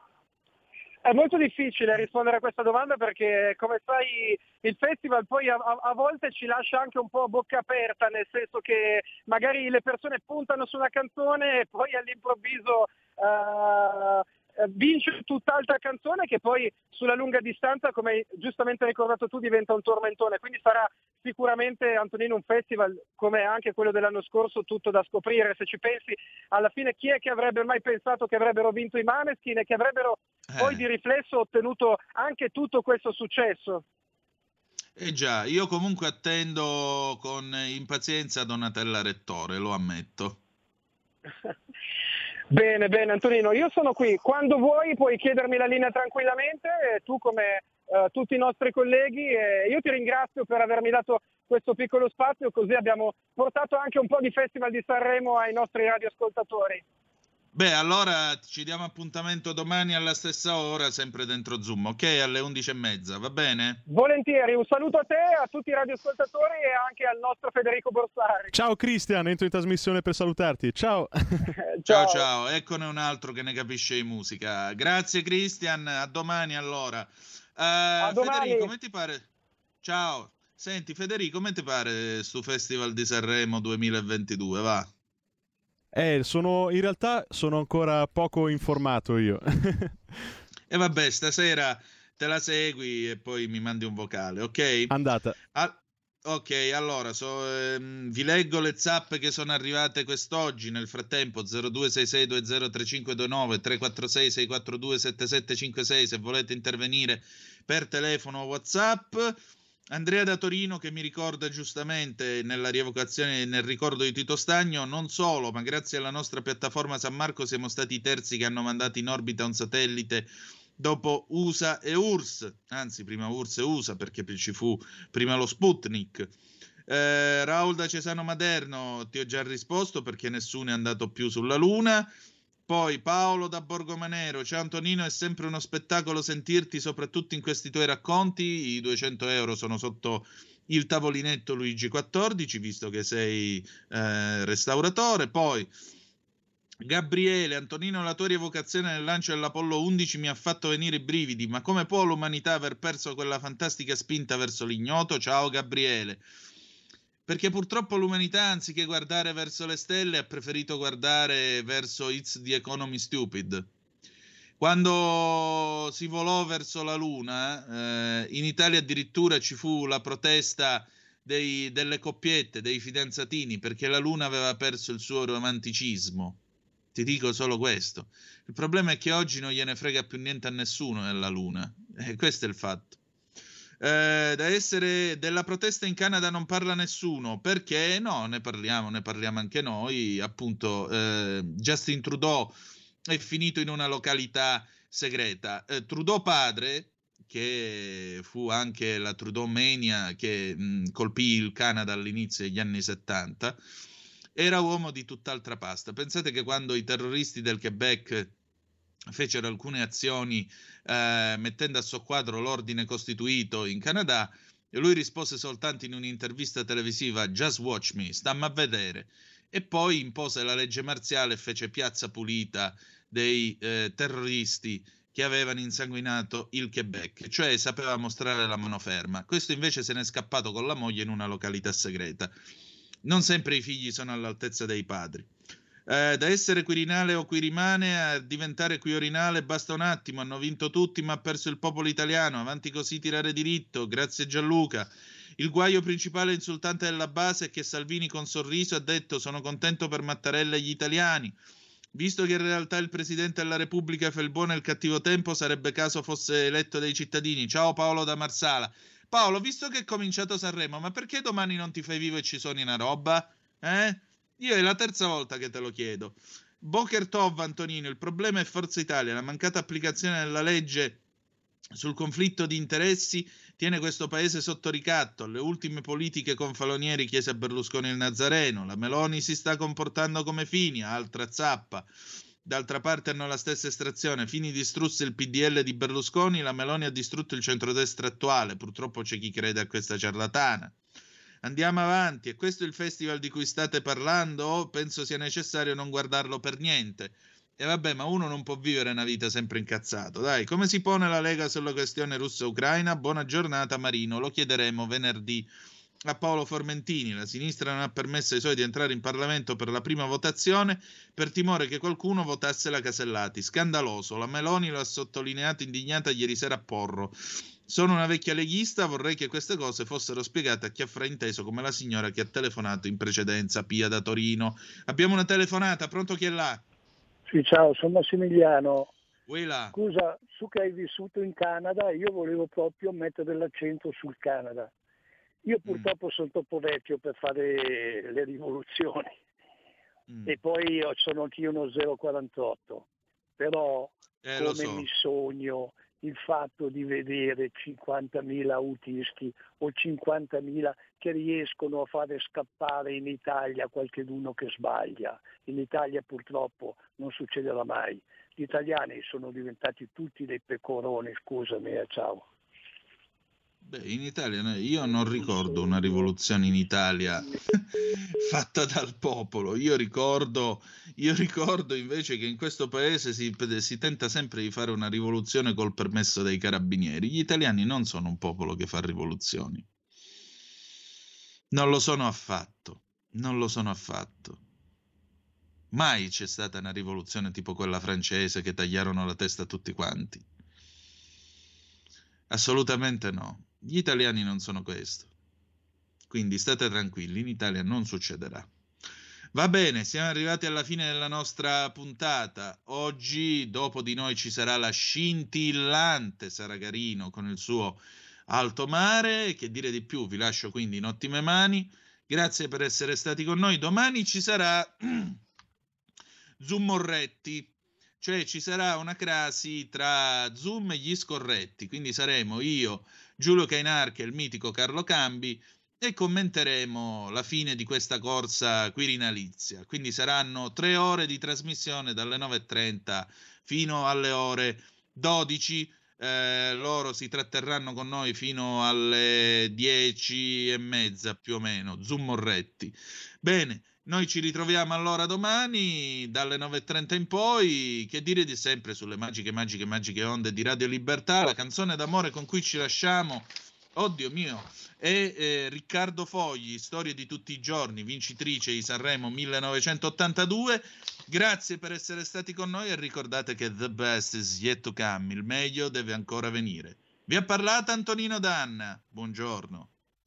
È molto difficile rispondere a questa domanda perché, come sai, il festival poi a, a, volte ci lascia anche un po' a bocca aperta, nel senso che magari le persone puntano su una canzone e poi all'improvviso uh, vince tutt'altra canzone che poi sulla lunga distanza, come hai giustamente ricordato tu, diventa un tormentone. Quindi sarà sicuramente Antonino un festival come anche quello dell'anno scorso, tutto da scoprire. Se ci pensi, alla fine chi è che avrebbe mai pensato che avrebbero vinto i Maneskin e che avrebbero eh. poi di riflesso ottenuto anche tutto questo successo? Eh già, io comunque attendo con impazienza Donatella Rettore, lo ammetto. Bene, bene Antonino, io sono qui. Quando vuoi puoi chiedermi la linea tranquillamente, tu come eh, tutti i nostri colleghi. E io ti ringrazio per avermi dato questo piccolo spazio, così abbiamo portato anche un po' di Festival di Sanremo ai nostri radioascoltatori. Beh, allora ci diamo appuntamento domani alla stessa ora, sempre dentro Zoom, ok? Alle 11.30, va bene? Volentieri, un saluto a te, a tutti i radioascoltatori e anche al nostro Federico Borsari. Ciao Cristian, entro in trasmissione per salutarti. Ciao. ciao, ciao, eccone un altro che ne capisce di musica. Grazie Cristian, a domani allora. Uh, a domani. Federico, come ti pare? Ciao. Senti Federico, come ti pare sto Festival di Sanremo 2022? Va. Eh, sono, in realtà sono ancora poco informato io. e vabbè, stasera te la segui e poi mi mandi un vocale, ok? Andata. Ah, ok, allora so, ehm, vi leggo le zap che sono arrivate quest'oggi. Nel frattempo 0266203529 346 642 7756 se volete intervenire per telefono o WhatsApp. Andrea da Torino che mi ricorda giustamente nella rievocazione nel ricordo di Tito Stagno, non solo, ma grazie alla nostra piattaforma San Marco siamo stati i terzi che hanno mandato in orbita un satellite dopo USA e URSS, anzi prima URSS e USA perché ci fu prima lo Sputnik. Eh, Raul da Cesano Maderno ti ho già risposto perché nessuno è andato più sulla Luna. Poi Paolo da Borgomanero, ciao Antonino, è sempre uno spettacolo sentirti, soprattutto in questi tuoi racconti. I 200 euro sono sotto il tavolinetto Luigi XIV, visto che sei eh, restauratore. Poi Gabriele, Antonino, la tua rievocazione nel lancio dell'Apollo 11 mi ha fatto venire i brividi, ma come può l'umanità aver perso quella fantastica spinta verso l'ignoto? Ciao Gabriele. Perché purtroppo l'umanità, anziché guardare verso le stelle, ha preferito guardare verso It's the Economy Stupid. Quando si volò verso la Luna, eh, in Italia addirittura ci fu la protesta dei, delle coppiette, dei fidanzatini, perché la Luna aveva perso il suo romanticismo. Ti dico solo questo. Il problema è che oggi non gliene frega più niente a nessuno della Luna. E questo è il fatto. Eh, da essere della protesta in Canada non parla nessuno perché no, ne parliamo, ne parliamo anche noi. Appunto, eh, Justin Trudeau è finito in una località segreta. Eh, Trudeau padre, che fu anche la Trudeau Mania che mh, colpì il Canada all'inizio degli anni 70, era uomo di tutt'altra pasta. Pensate che quando i terroristi del Quebec fecero alcune azioni eh, mettendo a soqquadro l'ordine costituito in Canada, e lui rispose soltanto in un'intervista televisiva Just watch me, stammi a vedere. E poi impose la legge marziale e fece piazza pulita dei eh, terroristi che avevano insanguinato il Quebec, cioè sapeva mostrare la mano ferma. Questo invece se n'è scappato con la moglie in una località segreta. Non sempre i figli sono all'altezza dei padri. Eh, da essere Quirinale o Quirimane a diventare Quiorinale basta un attimo, hanno vinto tutti ma ha perso il popolo italiano, avanti così tirare diritto, grazie Gianluca. Il guaio principale insultante della base è che Salvini con sorriso ha detto sono contento per Mattarella e gli italiani. Visto che in realtà il Presidente della Repubblica fa il buono e il cattivo tempo, sarebbe caso fosse eletto dai cittadini. Ciao Paolo da Marsala. Paolo, visto che è cominciato Sanremo, ma perché domani non ti fai vivo e ci suoni una roba? Eh? Io è la terza volta che te lo chiedo. Boker Tov, Antonino, il problema è Forza Italia, la mancata applicazione della legge sul conflitto di interessi tiene questo paese sotto ricatto. Le ultime politiche con Falonieri chiese a Berlusconi il Nazareno. La Meloni si sta comportando come Fini, altra zappa. D'altra parte hanno la stessa estrazione. Fini distrusse il PDL di Berlusconi, la Meloni ha distrutto il centrodestra attuale. Purtroppo c'è chi crede a questa ciarlatana. Andiamo avanti, e questo è il festival di cui state parlando? Penso sia necessario non guardarlo per niente. E vabbè, ma uno non può vivere una vita sempre incazzato. Dai, come si pone la Lega sulla questione russa-ucraina? Buona giornata Marino, lo chiederemo venerdì a Paolo Formentini. La sinistra non ha permesso ai suoi di entrare in Parlamento per la prima votazione per timore che qualcuno votasse la Casellati. Scandaloso, la Meloni lo ha sottolineato indignata ieri sera a Porro. Sono una vecchia leghista, vorrei che queste cose fossero spiegate a chi ha frainteso come la signora che ha telefonato in precedenza, Pia da Torino. Abbiamo una telefonata, pronto chi è là? Sì, ciao, sono Massimiliano. Uela. Scusa, su che hai vissuto in Canada, io volevo proprio mettere l'accento sul Canada. Io purtroppo mm. sono troppo vecchio per fare le rivoluzioni mm. e poi sono anch'io uno 048, però eh, come so. mi sogno il fatto di vedere 50.000 autisti o 50.000 che riescono a fare scappare in Italia qualcuno che sbaglia. In Italia purtroppo non succederà mai. Gli italiani sono diventati tutti dei pecoroni, scusami, eh, ciao. Beh, in Italia io non ricordo una rivoluzione in Italia fatta dal popolo. Io ricordo, io ricordo invece che in questo paese si, si, tenta sempre di fare una rivoluzione col permesso dei carabinieri. Gli italiani non sono un popolo che fa rivoluzioni. Non lo sono affatto. Non lo sono affatto. Mai c'è stata una rivoluzione tipo quella francese che tagliarono la testa a tutti quanti. Assolutamente no. Gli italiani non sono questo. Quindi state tranquilli, in Italia non succederà. Va bene, siamo arrivati alla fine della nostra puntata. Oggi, dopo di noi, ci sarà la scintillante Saragarino con il suo Alto Mare. Che dire di più, vi lascio quindi in ottime mani. Grazie per essere stati con noi. Domani ci sarà Zoom Morretti cioè ci sarà una crasi tra Zoom e gli scorretti, quindi saremo io, Giulio Cainarchi e il mitico Carlo Cambi e commenteremo la fine di questa corsa quirinalizia. Quindi saranno tre ore di trasmissione dalle 9.30 fino alle ore 12. Eh, loro si tratterranno con noi fino alle 10 e mezza più o meno, Zoom Morretti. Bene, noi ci ritroviamo allora domani dalle 9.30 in poi. Che dire di sempre sulle magiche, magiche, magiche onde di Radio Libertà, la canzone d'amore con cui ci lasciamo. Oddio mio, è eh, Riccardo Fogli, Storie di tutti i giorni, vincitrice di Sanremo 1982. Grazie per essere stati con noi e ricordate che the best is yet to come, il meglio deve ancora venire. Vi ha parlato Antonino Danna. Buongiorno.